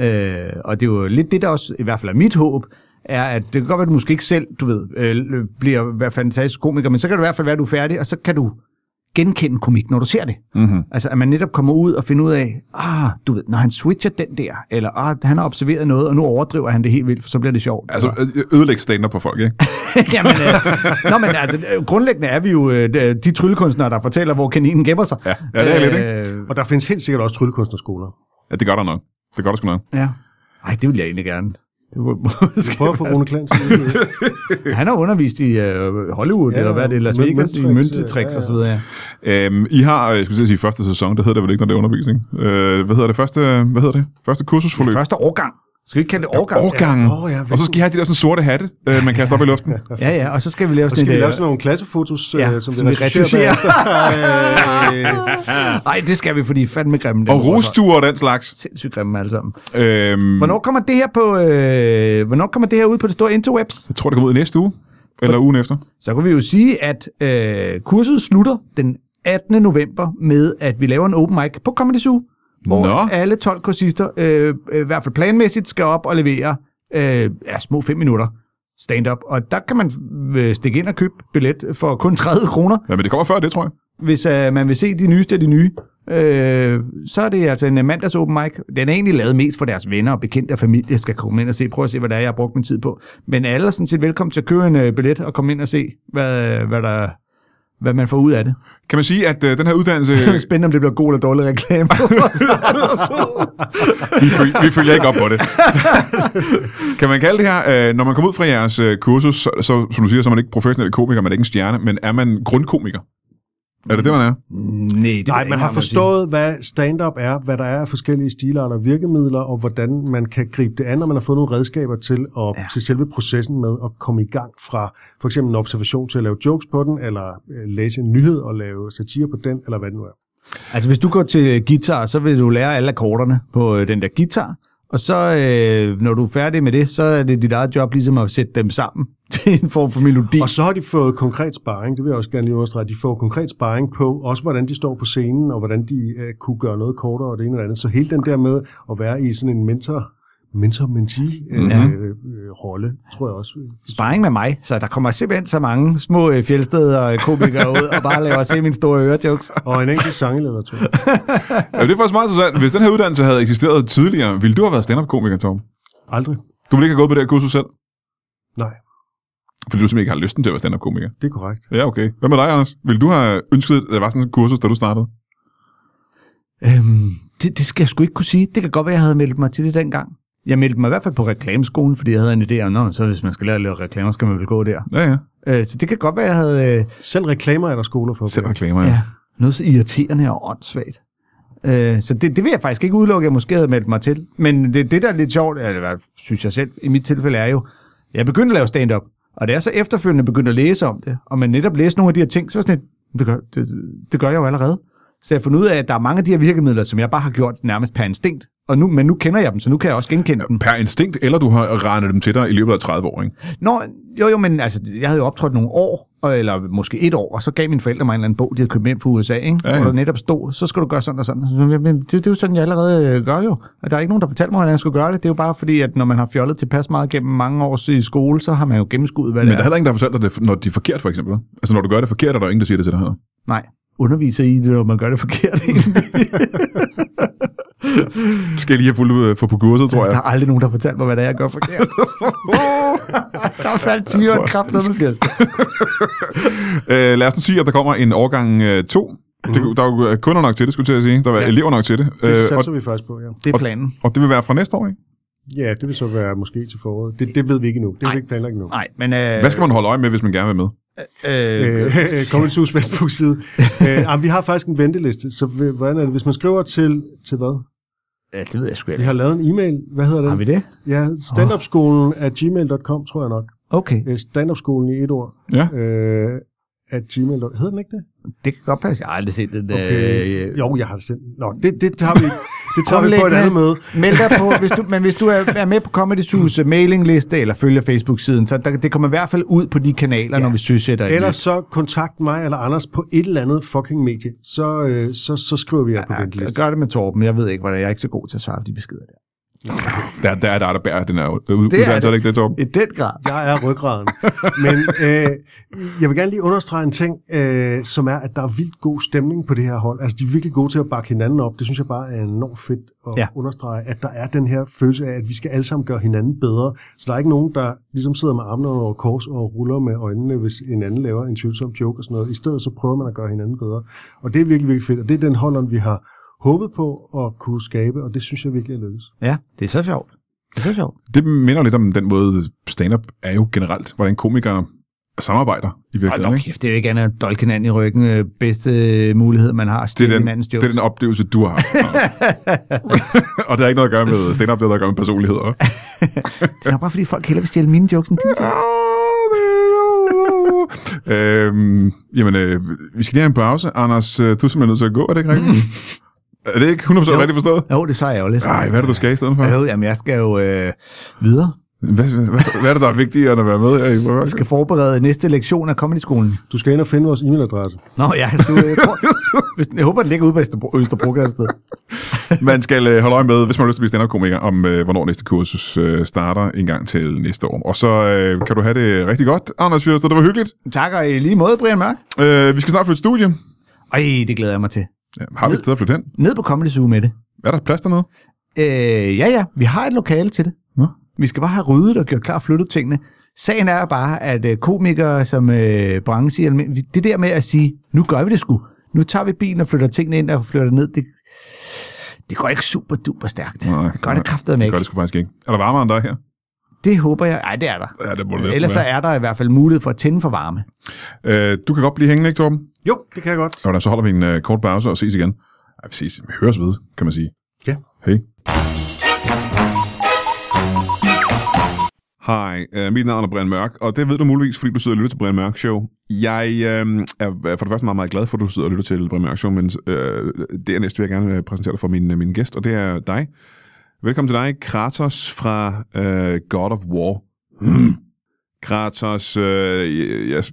Øh, og det er jo lidt det, der også, i hvert fald er mit håb, er, at det kan godt være, at du måske ikke selv, du ved, øh, bliver være fantastisk komiker, men så kan det i hvert fald være, at du er færdig, og så kan du genkende komik, når du ser det. Mm-hmm. Altså, at man netop kommer ud og finder ud af, ah, du ved, når han switcher den der, eller ah, han har observeret noget, og nu overdriver han det helt vildt, for så bliver det sjovt. Altså, ødelægge stander på folk, ikke? Jamen, øh, nå, men altså, grundlæggende er vi jo øh, de- de tryllekunstnere, der fortæller, hvor kaninen gemmer sig. Ja, ja det er lidt, ikke? Øh, og der findes helt sikkert også tryllekunstnerskoler. Ja, det gør der nok. Det gør der sgu nok. ja. Ej, det vil jeg egentlig gerne. Det må, Vi prøver at få Rune Klans han har undervist i øh, Hollywood, ja, eller hvad er det, Las mønt- Vegas, i myntetricks ja, og så videre. Ja. Øhm, I har, jeg skulle sige første sæson, det hedder det vel ikke, når det er undervisning. Øh, hvad hedder det? Første, hvad hedder det? Første kursusforløb? Første årgang. Skal vi ikke kalde det årgang? Årgangen. Ja, åh, ja, og så skal I have de der sådan sorte hatte, øh, man kaster op i luften. Ja, ja, og så skal vi lave Så sådan skal vi lave øh, sådan nogle klassefotos, Ja, øh, som, som vi retuscherer. bagefter. Nej, det skal vi, fordi fandme grimme. Og rostuer og den slags. Sindssygt grimme alle sammen. Øhm, Hvornår kommer det her på... Øh, hvornår kommer det her ud på det store interwebs? jeg tror, det kommer ud i næste uge. Eller ugen efter. Så kan vi jo sige, at øh, kurset slutter den 18. november med, at vi laver en open mic på Comedy Zoo, hvor Nå. alle 12 kursister, øh, øh, i hvert fald planmæssigt, skal op og levere øh, ja, små 5 minutter stand-up. Og der kan man øh, stikke ind og købe billet for kun 30 kroner, Ja, men det kommer før det, tror jeg. hvis øh, man vil se de nyeste af de nye. øh, så er det altså en mandags open mic. Den er egentlig lavet mest for deres venner og bekendte og familie, skal komme ind og se. Prøv at se, hvad det er, jeg har brugt min tid på. Men alle er sådan set velkommen til at købe en øh, billet og komme ind og se, hvad, hvad, der, hvad man får ud af det. Kan man sige, at øh, den her uddannelse... Det er spændende, om det bliver god eller dårlig reklame. vi, følger, vi følger ikke op på det. kan man kalde det her, øh, når man kommer ud fra jeres øh, kursus, så, så, som du siger, så er man ikke professionel komiker, man er ikke en stjerne, men er man grundkomiker? Er det det, man er? Nej, det Nej, man har forstået, hvad stand-up er, hvad der er af forskellige stilarter og virkemidler, og hvordan man kan gribe det an, når man har fået nogle redskaber til, at, ja. til selve processen med at komme i gang fra for eksempel en observation til at lave jokes på den, eller øh, læse en nyhed og lave satire på den, eller hvad det nu er. Altså, hvis du går til guitar, så vil du lære alle akkorderne på øh, den der guitar, og så, øh, når du er færdig med det, så er det dit eget job ligesom at sætte dem sammen til en form for melodi. Og så har de fået konkret sparring, det vil jeg også gerne lige understrege, de får konkret sparring på, også hvordan de står på scenen, og hvordan de øh, kunne gøre noget kortere og det ene eller andet. Så hele den der med at være i sådan en mentor mentor-mentee-rolle, øh, mm-hmm. tror jeg også. Sparring med mig, så der kommer simpelthen så mange små øh, fjeldsteder komikere ud, og bare laver se mine store ørejokes. Og en enkelt sang eller to. ja, det er faktisk meget interessant. Hvis den her uddannelse havde eksisteret tidligere, ville du have været stand-up-komiker, Tom? Aldrig. Du ville ikke have gået på det her kursus selv? Nej. Fordi du simpelthen ikke har lysten til at være stand-up-komiker? Det er korrekt. Ja, okay. Hvad med dig, Anders? Vil du have ønsket, at der var sådan et kursus, da du startede? Øhm, det, det skal jeg sgu ikke kunne sige. Det kan godt være, jeg havde meldt mig til det dengang. Jeg meldte mig i hvert fald på reklameskolen, fordi jeg havde en idé om, så hvis man skal lære at lave reklamer, skal man vel gå der. Ja, ja. Øh, så det kan godt være, jeg havde... Øh, Selv reklamer er der skoler for. Selv reklamer, ja. ja, noget så irriterende og åndssvagt. Øh, så det, det vil jeg faktisk ikke udelukke, at jeg måske havde meldt mig til. Men det, det der er lidt sjovt, eller hvad synes jeg selv, i mit tilfælde er jo, jeg begyndte at lave stand-up, og da jeg så efterfølgende begyndte at læse om det, og man netop læste nogle af de her ting, så var sådan lidt, det gør, det, det gør jeg jo allerede. Så jeg har fundet ud af, at der er mange af de her virkemidler, som jeg bare har gjort nærmest per instinkt, og nu, men nu kender jeg dem, så nu kan jeg også genkende dem. Per instinkt, eller du har regnet dem til dig i løbet af 30 år, ikke? Nå, jo, jo, men altså, jeg havde jo optrådt nogle år, eller måske et år, og så gav mine forældre mig en eller anden bog, de havde købt med fra USA, ikke? Ja, ja. hvor der netop stod, så skal du gøre sådan og sådan. Men det, det er jo sådan, jeg allerede øh, gør jo. Og der er ikke nogen, der fortæller mig, hvordan jeg skal gøre det. Det er jo bare fordi, at når man har fjollet tilpas meget gennem mange år i skole, så har man jo gennemskuddet, hvad Men det der er heller ingen, der fortæller dig det, når de er forkert, for eksempel. Altså, når du gør det forkert, er der ingen, der siger det til dig her. Nej, underviser i det, når man gør det forkert. skal jeg lige have fuldt for på kurset, tror jeg. Der er aldrig nogen, der fortæller mig, hvad det er, jeg gør forkert. der er faldt 10 år kraft med øh, Lad os nu sige, at der kommer en årgang 2. Mm. Det, der er jo kunder nok til det, skulle jeg til at sige. Der er ja. elever nok til det. Det satser og, vi først på, ja. Det er planen. Og, og det vil være fra næste år, ikke? Ja, det vil så være måske til foråret. Det, det ved vi ikke endnu. Det er vi ikke planlagt endnu. Nej, men... Øh, Hvad skal man holde øje med, hvis man gerne vil med? Øh, øh, Comedy Sus Facebook-side. øh, vi har faktisk en venteliste, så hvordan er det, hvis man skriver til, til hvad? Ja, det ved jeg sgu ikke. Vi har lavet en e-mail. Hvad hedder det? Har vi det? Ja, standupskolen at gmail.com, tror jeg nok. Okay. Standupskolen i et ord. Ja. Øh, at gmail. Hedder den ikke det? Det kan godt passe. Jeg har aldrig set den. Okay. Øh, jo, jeg har det set. Nå, det, det tager vi, det tager vi på et andet møde. Meld dig på, hvis du, men hvis du er, er med på Comedy Sus mailingliste eller følger Facebook-siden, så der, det kommer i hvert fald ud på de kanaler, ja. når vi søsætter Eller så kontakt mig eller Anders på et eller andet fucking medie. Så, øh, så, så skriver vi jer ja, på den liste. Gør det med Torben. Jeg ved ikke, hvordan jeg er ikke så god til at svare på de beskeder der. Der, der er der, der bærer den her uddannelse, er det ikke det, Torben? I den grad. Jeg er ryggraden. Men øh, jeg vil gerne lige understrege en ting, øh, som er, at der er vildt god stemning på det her hold. Altså, de er virkelig gode til at bakke hinanden op. Det synes jeg bare er enormt fedt at ja. understrege, at der er den her følelse af, at vi skal alle sammen gøre hinanden bedre. Så der er ikke nogen, der ligesom sidder med armene over kors og ruller med øjnene, hvis en anden laver en tvivlsom joke og sådan noget. I stedet så prøver man at gøre hinanden bedre. Og det er virkelig, virkelig fedt. Og det er den holderen, vi har håbet på at kunne skabe, og det synes jeg virkelig er lykkedes. Ja, det er så sjovt. Det er så sjovt. Det minder lidt om den måde, stand-up er jo generelt, hvordan komikere samarbejder i virkeligheden. Hold kæft, det er jo ikke andet end dolke hinanden i ryggen. øh, Bedste mulighed, man har. Det er, den, det er den oplevelse, du har haft. og det har ikke noget at gøre med stand-up, det har noget at gøre med personligheder. det er bare fordi, folk hellere vil stjæle mine jokes end dine jokes. øhm, jamen, øh, vi skal lige have en pause. Anders, øh, du er simpelthen nødt til at gå, er det ikke rigtigt? Er det ikke 100% Jo. rigtigt forstået? Jo, det sagde jeg jo lidt. Nej, hvad er det, du skal i stedet for? Jo, jamen, jeg skal jo øh, videre. Hvad, hvad, hvad, er det, der er vigtigere end at være med her i Jeg skal forberede næste lektion af Comedy-skolen. Du skal ind og finde vores e-mailadresse. Nå, ja, jeg, skal, jeg, tror, hvis, jeg håber, den ligger ude på Østerbro, Østerbrogade et sted. Man skal øh, holde øje med, hvis man har lyst til at blive stand-up-komiker, om øh, hvornår næste kursus øh, starter en gang til næste år. Og så øh, kan du have det rigtig godt, Anders Fyrster. Det var hyggeligt. Tak, og i lige måde, Brian Mørk. Øh, vi skal snart flytte studie. Ej, det glæder jeg mig til. Ja, har vi et sted at flytte hen? Ned på Comedy Zoo med det. Er der plads dernede? Øh, ja, ja, vi har et lokale til det. Nå. Vi skal bare have ryddet og gjort klar og flyttet tingene. Sagen er bare, at øh, komikere som øh, branche, det der med at sige, nu gør vi det sgu. Nu tager vi bilen og flytter tingene ind og flytter ned. Det, det går ikke super duper stærkt. Nej, det gør nej, det kraftet med Det gør ikke. det sgu faktisk ikke. Er der varmere end dig her? Det håber jeg. Ej, det er der. Ja, det må det Ellers så er der i hvert fald mulighed for at tænde for varme. Øh, du kan godt blive hængende, ikke, Torben? Jo, det kan jeg godt. Og så holder vi en øh, kort pause og ses igen. Ej, vi ses. Vi høres ved, kan man sige. Ja. Hej. Hej, uh, mit navn er Brian Mørk, og det ved du muligvis, fordi du sidder og lytter til Brian Mørk Show. Jeg uh, er for det første meget, meget glad for, at du sidder og lytter til Brian Mørk Show, men uh, dernæst vil jeg gerne øh, præsentere dig for min, min gæst, og det er dig. Velkommen til dig, Kratos fra øh, God of War. Mm. Kratos, øh, jeg, jeg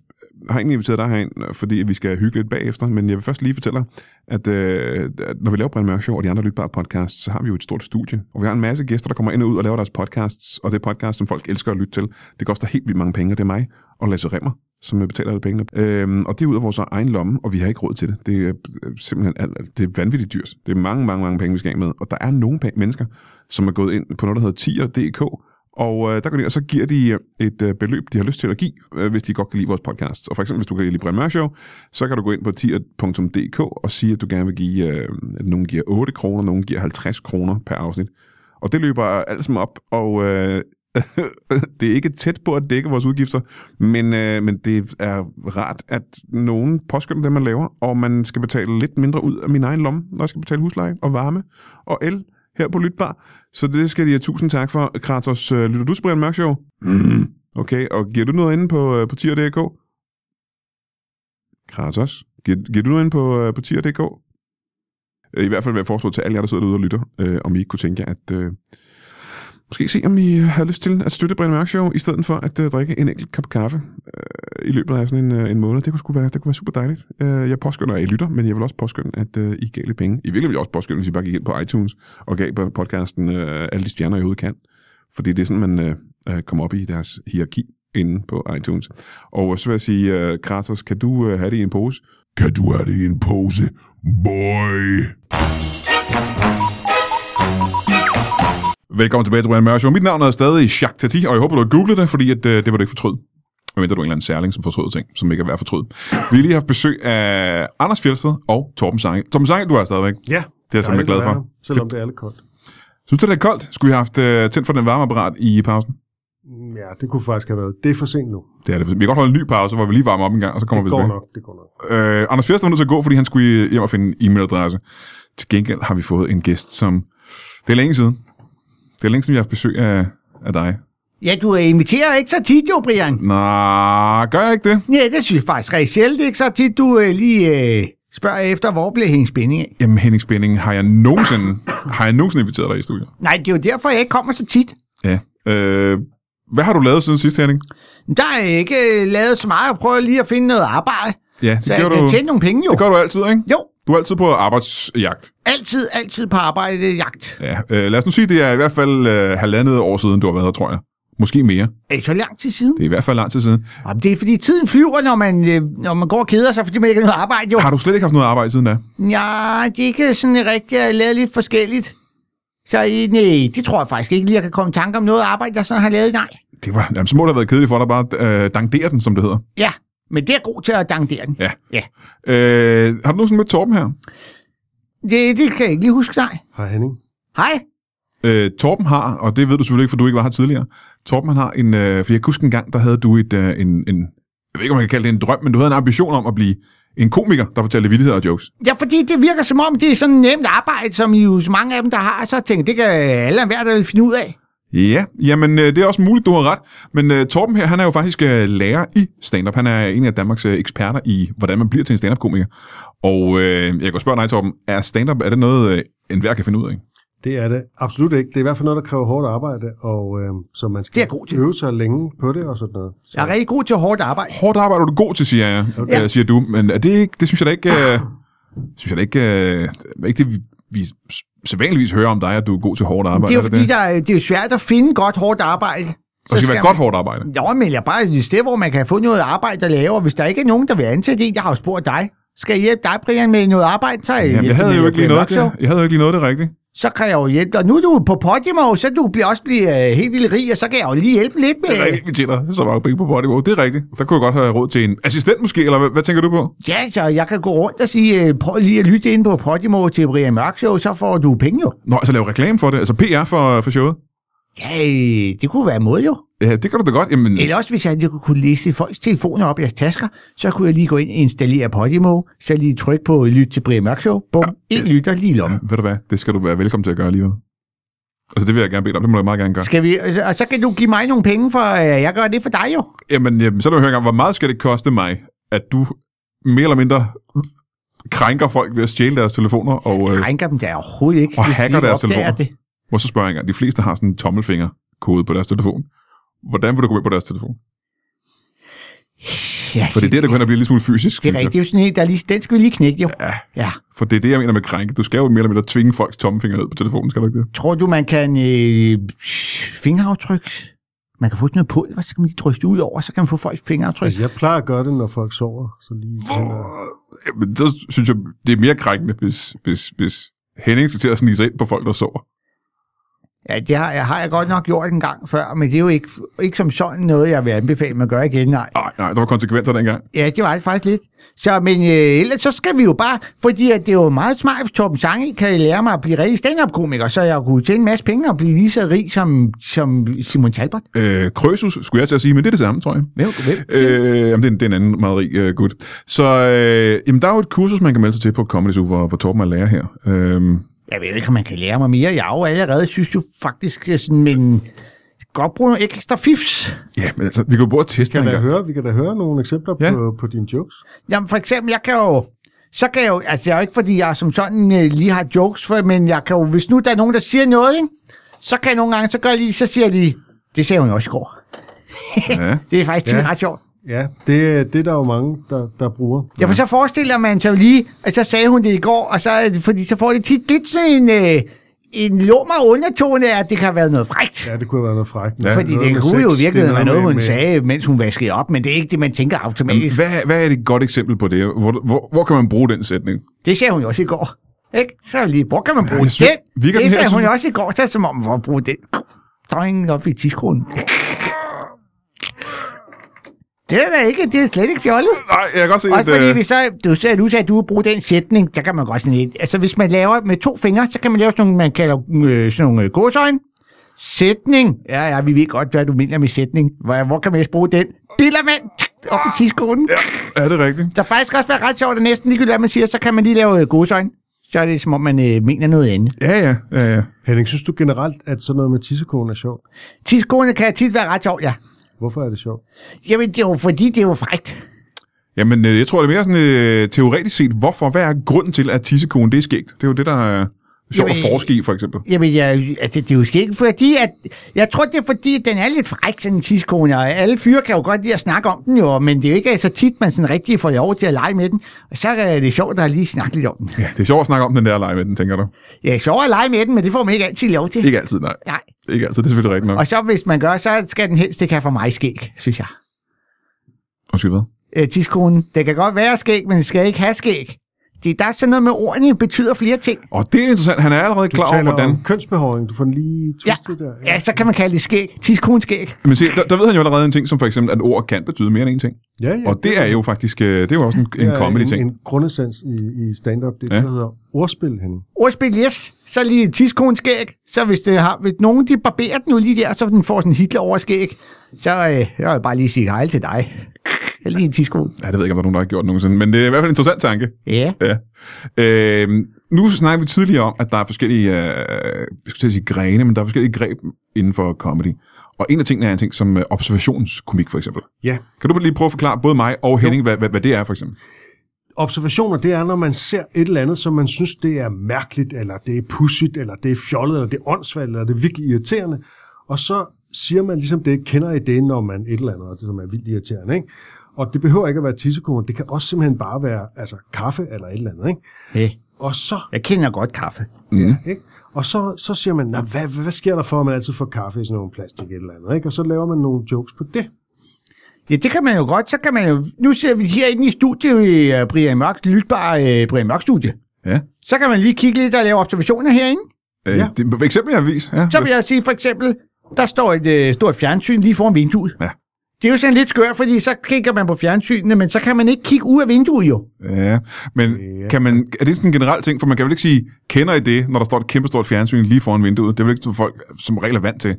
har egentlig inviteret dig herind, fordi vi skal hygge lidt bagefter, men jeg vil først lige fortælle dig, at, øh, at når vi laver Brian Mørk Show og de andre lytbare podcasts, så har vi jo et stort studie, og vi har en masse gæster, der kommer ind og ud og laver deres podcasts, og det er podcast, som folk elsker at lytte til. Det koster helt vildt mange penge, og det er mig og Lasse Remmer, som betaler alle pengene. Øhm, og det er ud af vores egen lomme, og vi har ikke råd til det. Det er øh, simpelthen alt, det er vanvittigt dyrt. Det er mange, mange, mange penge, vi skal af med. Og der er nogle penge, mennesker, som er gået ind på noget, der hedder tier.dk, og øh, der går de, og så giver de øh, et øh, beløb, de har lyst til at give, øh, hvis de godt kan lide vores podcast. Og for eksempel, hvis du kan lide Brian Mørk Show, så kan du gå ind på tier.dk og sige, at du gerne vil give, øh, at nogen giver 8 kroner, nogen giver 50 kroner per afsnit. Og det løber alt sammen op, og øh, det er ikke tæt på at dække vores udgifter, men, øh, men det er rart, at nogen påskynder det, man laver, og man skal betale lidt mindre ud af min egen lomme, når jeg skal betale husleje og varme og el her på Lytbar. Så det skal de have tusind tak for. Kratos, øh, lytter du til Brian Mørk Show? Mm. Okay, og giver du noget inde på, øh, på tier.dk? Kratos, giver, giver du noget inde på, øh, på tier.dk? Øh, I hvert fald vil jeg foreslå til alle jer, der sidder derude og lytter, øh, om I ikke kunne tænke at... Øh, Måske se, om I øh, har lyst til at støtte Brian Mørk Show, i stedet for at uh, drikke en enkelt kop kaffe uh, i løbet af sådan en, uh, en måned. Det kunne, sgu være, det kunne være super dejligt. Uh, jeg påskynder, at I lytter, men jeg vil også påskynde, at uh, I gav lidt penge. I virkelig vil jeg også påskynde, hvis I bare gik ind på iTunes og gav på podcasten uh, alle de stjerner, I overhovedet kan. Fordi det er sådan, man uh, kommer op i deres hierarki inde på iTunes. Og så vil jeg sige, uh, Kratos, kan du uh, have det i en pose? Kan du have det i en pose, boy? Velkommen tilbage til Brian Mørk Show. Mit navn er stadig Jacques Tati, og jeg håber, du har googlet det, fordi at, øh, det vil du ikke fortryde. Jeg venter du er en eller anden særling, som fortryder ting, som ikke er værd at fortryde. Vi har lige haft besøg af Anders Fjeldsted og Torben Sange. Torben Sange, du er her stadigvæk. Ja. Det er jeg simpelthen glad for. Selvom det er lidt koldt. Synes du, det er koldt? Skulle vi have haft øh, tændt for den varmeapparat i pausen? Mm, Ja, det kunne faktisk have været. Det er for sent nu. Det er det. Vi kan godt holde en ny pause, hvor vi lige varmer op en gang, og så kommer Det vi går tilbage. nok, det går nok. Øh, Anders Fjeldsted var nødt til at gå, fordi han skulle hjem og finde en e-mailadresse. Til gengæld har vi fået en gæst, som... Det er længe siden. Det er længe siden, vi har haft besøg af, af dig. Ja, du inviterer ikke så tit jo, Brian. Nå, gør jeg ikke det? Ja, det synes jeg faktisk rigtig sjældent. Ikke så tit, du øh, lige øh, spørger efter, hvor bliver Henning Spænding af. Jamen Henning Spænding, har jeg nogensinde, har jeg nogensinde inviteret dig i studiet? Nej, det er jo derfor, jeg ikke kommer så tit. Ja. Øh, hvad har du lavet siden sidste, Henning? Der er ikke øh, lavet så meget. Jeg prøver lige at finde noget arbejde. Ja, det Så gør jeg du, tjene nogle penge jo. det gør du altid, ikke? Jo, Du er altid på arbejdsjagt. altid, altid på arbejde det er jagt. Ja, øh, lad os nu sige, det er i hvert fald øh, halvandet år siden, du har været her, tror jeg. Måske mere. Er det så lang tid siden? Det er i hvert fald lang tid siden. Jamen, det er fordi tiden flyver, når man, øh, når man går og keder sig, fordi man ikke har noget arbejde jo. Har du slet ikke haft noget arbejde siden da? Ja, det er ikke sådan rigtigt. Jeg har lavet lidt forskelligt. Så øh, nej, det tror jeg faktisk ikke lige, jeg kan komme i tanke om noget arbejde, jeg sådan har lavet. Nej. Det var, jamen, så må det have været kedeligt for dig bare at øh, dangdere den, som det hedder. Ja, men det er god til at dangdere den. Ja. Ja. Øh, har du nogensinde mødt Torben her? Det, det kan jeg ikke lige huske, nej. Hej Henning. Hej. Øh, Torben har, og det ved du selvfølgelig ikke, for du ikke var her tidligere. Torben han har en, øh, for jeg kan huske en gang, der havde du et, øh, en, en, jeg ved ikke, om man kan kalde det en drøm, men du havde en ambition om at blive en komiker, der fortalte vittigheder og jokes. Ja, fordi det virker som om, det er sådan nemt arbejde, som I jo så mange af dem, der har, så tænker jeg, det kan alle og hver, der vil finde ud af. Ja, jamen øh, det er også muligt, du har ret. Men øh, Torben her, han er jo faktisk øh, lærer i stand-up. Han er en af Danmarks øh, eksperter i, hvordan man bliver til en stand-up-komiker. Og øh, jeg kan spørge dig, Torben, er stand-up, er det noget, øh, enhver kan finde ud af? Det er det absolut ikke. Det er i hvert fald noget, der kræver hårdt arbejde, og øh, så man Det er skal jeg god til. øve sig længe på det og sådan noget. Så, Jeg er rigtig god til hårdt arbejde. Hårdt arbejde er du god til, siger jeg, okay. Ja. øh, siger du. Men er det, ikke, det synes jeg da ikke, øh, synes jeg da ikke, øh, er ikke det, vi, vi sædvanligvis hører om dig, at du er god til hårdt arbejde. Det er jo det fordi, det? der, er- det er jo svært at finde godt hårdt arbejde. Så Og skal være man- godt hårdt arbejde. Jo, men jeg bare et sted, hvor man kan få noget arbejde at lave, og hvis der ikke er nogen, der vil ansætte en, jeg har jo spurgt dig, Skal jeg hjælpe dig, Brian, med noget arbejde, så jeg, Jamen, jeg hjælpe havde jo ikke lige noget det. Jeg havde jo ikke lige noget det rigtigt. Så kan jeg jo hjælpe dig. Nu er du på Podimo, så du bliver også blive øh, helt vildt rig, og så kan jeg jo lige hjælpe lidt med... Det er rigtigt, vi tjener så mange penge på Bodybo. Det er rigtigt. Der kunne jeg godt have råd til en assistent måske, eller hvad, hvad tænker du på? Ja, så jeg kan gå rundt og sige, øh, prøv lige at lytte ind på Podimo til Brian Mørk Show, så får du penge jo. Nå, altså lave reklame for det. Altså PR for, for showet. Ja, øh, det kunne være en måde jo. Ja, det kan du da godt. Jamen, Eller også, hvis jeg kunne læse folks telefoner op i jeres tasker, så kunne jeg lige gå ind og installere Podimo, så lige trykke på lyt til Brian Mørk Show. Bum, en lytter lige i lommen. ved du hvad? Det skal du være velkommen til at gøre alligevel. Altså, det vil jeg gerne bede dig om. Det må du meget gerne gøre. Skal vi, og så kan du give mig nogle penge, for øh, jeg gør det for dig jo. Jamen, jamen så er du høre engang, hvor meget skal det koste mig, at du mere eller mindre krænker folk ved at stjæle deres telefoner, og øh, Krænker dem der overhovedet ikke. Og de hacker ikke deres telefoner. Det. hvor så spørger jeg engang, de fleste har sådan en tommelfingerkode på deres telefon. Hvordan vil du gå med på deres telefon? Ja, For det er det, der går hen og bliver lidt smule fysisk. det er rigtigt. Det er jo sådan en, der lige, den skal vi lige knække jo. Ja, Ja. for det er det, jeg mener med krænke. Du skal jo mere eller mindre tvinge folks tommelfinger ned på telefonen, skal du ikke det? Tror du, man kan øh, fingeraftryk? Man kan få sådan noget pulver, så kan man lige drysse det ud over, så kan man få folks fingeraftryk. Altså, jeg plejer at gøre det, når folk sover. Så lige, Jamen, så synes jeg, det er mere krænkende, hvis, hvis, hvis Henning skal til at snige sig ind på folk, der sover. Ja, det har, jeg, har jeg godt nok gjort en gang før, men det er jo ikke, ikke som sådan noget, jeg vil anbefale mig at gøre igen, nej. Nej, nej, der var konsekvenser dengang. Ja, det var det faktisk lidt. Så, men øh, ellers så skal vi jo bare, fordi at det er jo meget smart, hvis Torben Sange kan lære mig at blive rigtig stand-up-komiker, så jeg kunne tjene en masse penge og blive lige så rig som, som Simon Talbot. Øh, Krøsus, skulle jeg til at sige, men det er det samme, tror jeg. Hvem, hvem? Øh, jamen, det er, det er en anden meget rig uh, gut. Så øh, jamen, der er jo et kursus, man kan melde sig til på Comedy Zoo, hvor, hvor Torben er lærer her. Øh, Jeg ved ikke, om man kan lære mig mere. Jeg er jo allerede, synes jo faktisk, øh, sådan, men godt bruge nogle ekstra fifs. ja, men altså, vi kan jo både teste kan en da høre, vi kan da høre nogle eksempler Ja. på, på dine jokes. Jamen for eksempel, jeg kan jo... Så kan jeg jo... Altså, det er jo ikke, fordi jeg som sådan øh, lige har jokes, for, men jeg kan jo... Hvis nu der er nogen, der siger noget, ikke? Så kan jeg nogle gange, så gør jeg lige... Så siger jeg lige... Det sagde hun jo også i går. Ja. Det er faktisk ja. Ja. ret sjovt. Ja, det, det er der jo mange, der, der bruger. Ja, for så forestiller man sig lige, at så sagde hun det i går, og så, fordi så får det tit lidt sådan en, øh, en lummer undertone af, at det kan have været noget frækt. Ja, Ja, det kunne have været noget frækt. Ja, fordi Noget det kunne jo virkeligheden være er noget, hun med- sagde, mens hun vaskede op, men det er ikke det, man tænker automatisk. hvad, hvad er et godt eksempel på det? Hvor, hvor, hvor kan man bruge den sætning? Det sagde hun jo også i går. Ikke? Så lige, hvor kan man bruge jeg synes- den? det sagde hun synes- jo også i går, så som om, hvor bruge den? Der er ingen op i tidskronen. Det er da ikke, det er slet ikke fjollet. Nej, jeg kan godt se, Også at... fordi, øh, hvis så, du sagde, du sagde, at du vil bruge den sætning, så kan man godt sådan lidt, altså hvis man laver med to fingre, så kan man lave sådan nogle, man kalder øh, sådan nogle øh, godsøjne. Sætning. Ja, ja, vi ved godt, hvad du mener med sætning. Hvor, hvor kan man ellers bruge den? Dillermand! Op i tidskolen. Ja. er det rigtigt? Der faktisk også være ret sjovt, at næsten ligegyldigt, hvad man siger, så kan man lige lave øh, godsøjne. Så er det, som om man øh, mener noget andet. Ja, ja, ja, ja. Henning, synes du generelt, at sådan noget med tissekone er sjovt? Tidskolen kan tit være ret sjovt, ja. Hvorfor er det sjovt? Jamen, det er jo fordi, det er jo frækt. Jamen, øh, jeg tror, det er mere sådan øh, teoretisk set, hvorfor, hvad er grunden til, at tissekone, det er skægt? Det er jo det, der er sjovt at forske i, for eksempel. Jamen, jeg, altså, det er jo ikke fordi, at... Jeg tror, det er fordi, at den er lidt fræk, sådan en tidskone, og alle fyre kan jo godt lide at snakke om den jo, men det er jo ikke så tit, man sådan rigtig får lov til at lege med den. Og så er det sjovt at lige snakke lidt om den. Ja, det er sjovt at snakke om den der lege med den, tænker du? Ja, det er sjovt at lege med den, men det får man ikke altid lov til. Ikke altid, nej. Nej. Ikke altid, det er selvfølgelig rigtigt nok. Og så hvis man gør, så skal den helst ikke have for mig skæg, synes jeg. Undskyld, hvad? Øh, tidskonen, det kan godt være skæg, men den skal ikke have skæg. Det, der er sådan noget med ordene, betyder flere ting. Og det er interessant. Han er allerede klar over, hvordan... om kønsbehåring. Du får den lige Ja, twistet der. ja, så kan man kalde det skæg. Tidskonen-skæg. Men se, der, der ved han jo allerede en ting, som for eksempel, at ord kan betyde mere end en ting. ja, ja Og det er jo faktisk, øh, det er jo også en, det en er comedy-ting. En, en grundessens i, i stand-up. Det er Ja. det, der hedder ordspil, Henning. Ordspil, yes. Så lige et tidskonen-skæg. Så hvis, det har, hvis nogen de barberer den jo lige der, så den får sådan en Hitler over skæg, så øh, jeg vil bare lige sige hej til dig. Jeg er lige en tidskone. Ja, det ved jeg ikke, om der er nogen, der har gjort nogensinde, men det er i hvert fald en interessant tanke. Ja. Ja. Øh, nu snakker vi tidligere om, at der er forskellige, øh, jeg skulle sige grene, men der er forskellige greb inden for comedy. Og en af tingene er en ting som øh, observationskomik, for eksempel. Ja. Kan du lige prøve at forklare både mig og Henning, hvad, hvad, hvad det er, for eksempel? Observationer, det er, når man ser et eller andet, som man synes, det er mærkeligt, eller det er pudsigt, eller det er fjollet, eller det er åndssvagt, eller det er virkelig irriterende. Og så siger man ligesom det, kender i det, når man et eller andet, det, som er vildt irriterende. Ikke? Og det behøver ikke at være tissekoner, det kan også simpelthen bare være altså, kaffe eller et eller andet. Ikke? Hey. Og så Jeg kender godt kaffe. Mm. Ja, ikke? Og så, så siger man, "Nå, hvad, hvad, hvad sker der for, at man altid får kaffe i sådan nogle plastik eller andet? Ikke? Og så laver man nogle jokes på det. Ja, det kan man jo godt. Så kan man jo... Nu ser vi herinde i studiet i uh, Brian Mørk, lytbare uh, Brian Mørk studie. Ja. Så kan man lige kigge lidt og lave observationer herinde. Øh, Ja. det, for eksempel i avis. Ja, Så vil jeg sige for eksempel, der står et øh, stort fjernsyn lige foran vinduet. Ja. Det er jo sådan lidt skørt, fordi så kigger man på fjernsynene, men så kan man ikke kigge ud af vinduet jo. Ja, men Ja. kan man, er det sådan en generel ting? For man kan vel ikke sige, kender I det, når der står et kæmpestort fjernsyn lige foran vinduet? Det er vel ikke sådan, folk som regel er vant til.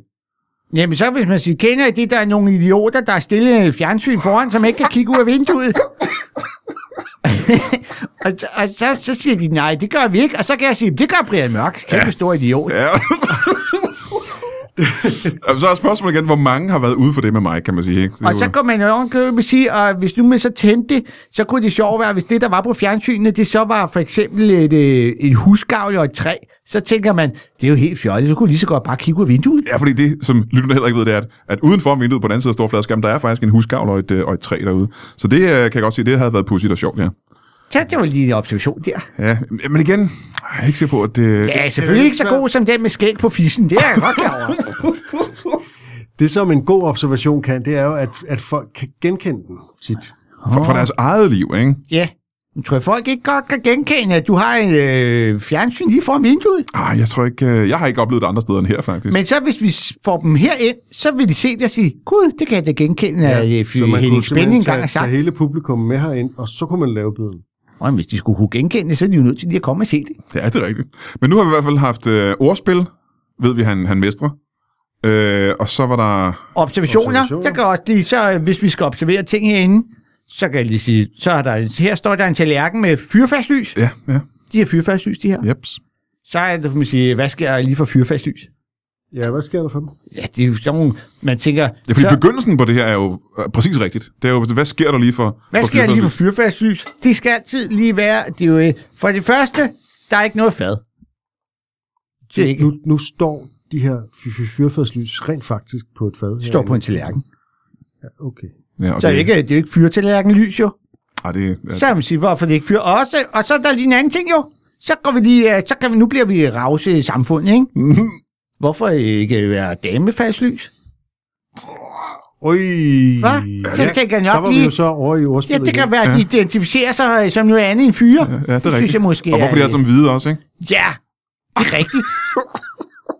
Jamen så hvis man siger, kender I det, der er nogle idioter, der er stillet et fjernsyn foran, som ikke kan kigge ud af vinduet? og, og så, så siger de, nej, det gør vi ikke. Og så kan jeg sige, det gør Brian Mørk, kæmpe ja. stor idiot. Ja. så er spørgsmålet igen, hvor mange har været ude for det med mig, kan man sige. Ikke? Og så kan man jo ovenkøbet sige, at hvis nu man så tændte så kunne det sjovt være, hvis det, der var på fjernsynet, det så var for eksempel et, øh, et husgavl og et træ, så tænker man, det er jo helt fjollet, så kunne lige så godt bare kigge ud af vinduet. Ja, fordi det, som lytterne heller ikke ved, det er, at, at uden for vinduet på den anden side af storfladskærmen, der er faktisk en husgavl og et, øh, og et træ derude. Så det øh, kan jeg godt sige, det havde været pudsigt og sjovt, ja. Så det var lige en observation der. Ja, men igen, jeg er ikke sikker på, at det... Ja, selvfølgelig ikke så god som den med skæg på fissen, det er jeg godt klar over. Det, som en god observation kan, det er jo, at, at folk kan genkende den tit. For, for deres eget liv, ikke? Ja, jeg tror folk ikke godt kan genkende, at du har en øh, fjernsyn lige foran vinduet. Ah, jeg tror ikke, øh, jeg har ikke oplevet det andre steder end her, faktisk. Men så hvis vi får dem herind, så vil de se det og sige, gud, det kan jeg da genkende, at ja, så man Henning kunne Spænding engang har sagt. tage hele publikum med herind, og så kunne man lave biden. Og hvis de skulle kunne genkende det, så er de jo nødt til lige at komme og se det. Ja, det er rigtigt. Men nu har vi i hvert fald haft øh, ordspil, ved vi, han, han mestrer. Øh, og så var der... Observationer, Observationer. så kan også lige, så øh, hvis vi skal observere ting herinde, så kan jeg lige sige, så er der, her står der en tallerken med fyrfastlys. Ja, ja, De her fyrfastlys, de her. jeps. Så er det, man sige, hvad sker der lige for fyrfastlys? Ja, hvad sker der for dem? Ja, det er jo sådan nogle, man tænker, Ja, fordi så, begyndelsen på det her er jo øh, præcis rigtigt. Det er jo, hvad sker der lige for... hvad for sker der lige for fyrfadslys? fyrfastlys? De skal altid lige være, det er jo, øh, for det første, der er ikke noget fad. Det er ikke, Nu, nu står de her fy- fy- fyrfadslys rent faktisk på et fad. det står på en tallerken. Ja, okay. Ja, okay. Så er det, ikke, det er jo ikke fyrtallerkenlys jo. Ej, det, ja, Så kan man sige, hvorfor det ikke fyr. Og, også, og så er der lige en anden ting jo. Så går vi lige, øh, så kan vi, nu bliver vi rause i samfundet, ikke? Hvorfor ikke være damefastlys? Oj. Hvad? Så tænker jeg Der nok var vi lige... jo så over i Ja, det kan igen. være, at de identificerer sig øh, som noget andet end fyre. ja, det er rigtigt. synes jeg måske og hvorfor de er som hvide også, ikke? Ja, det er rigtigt.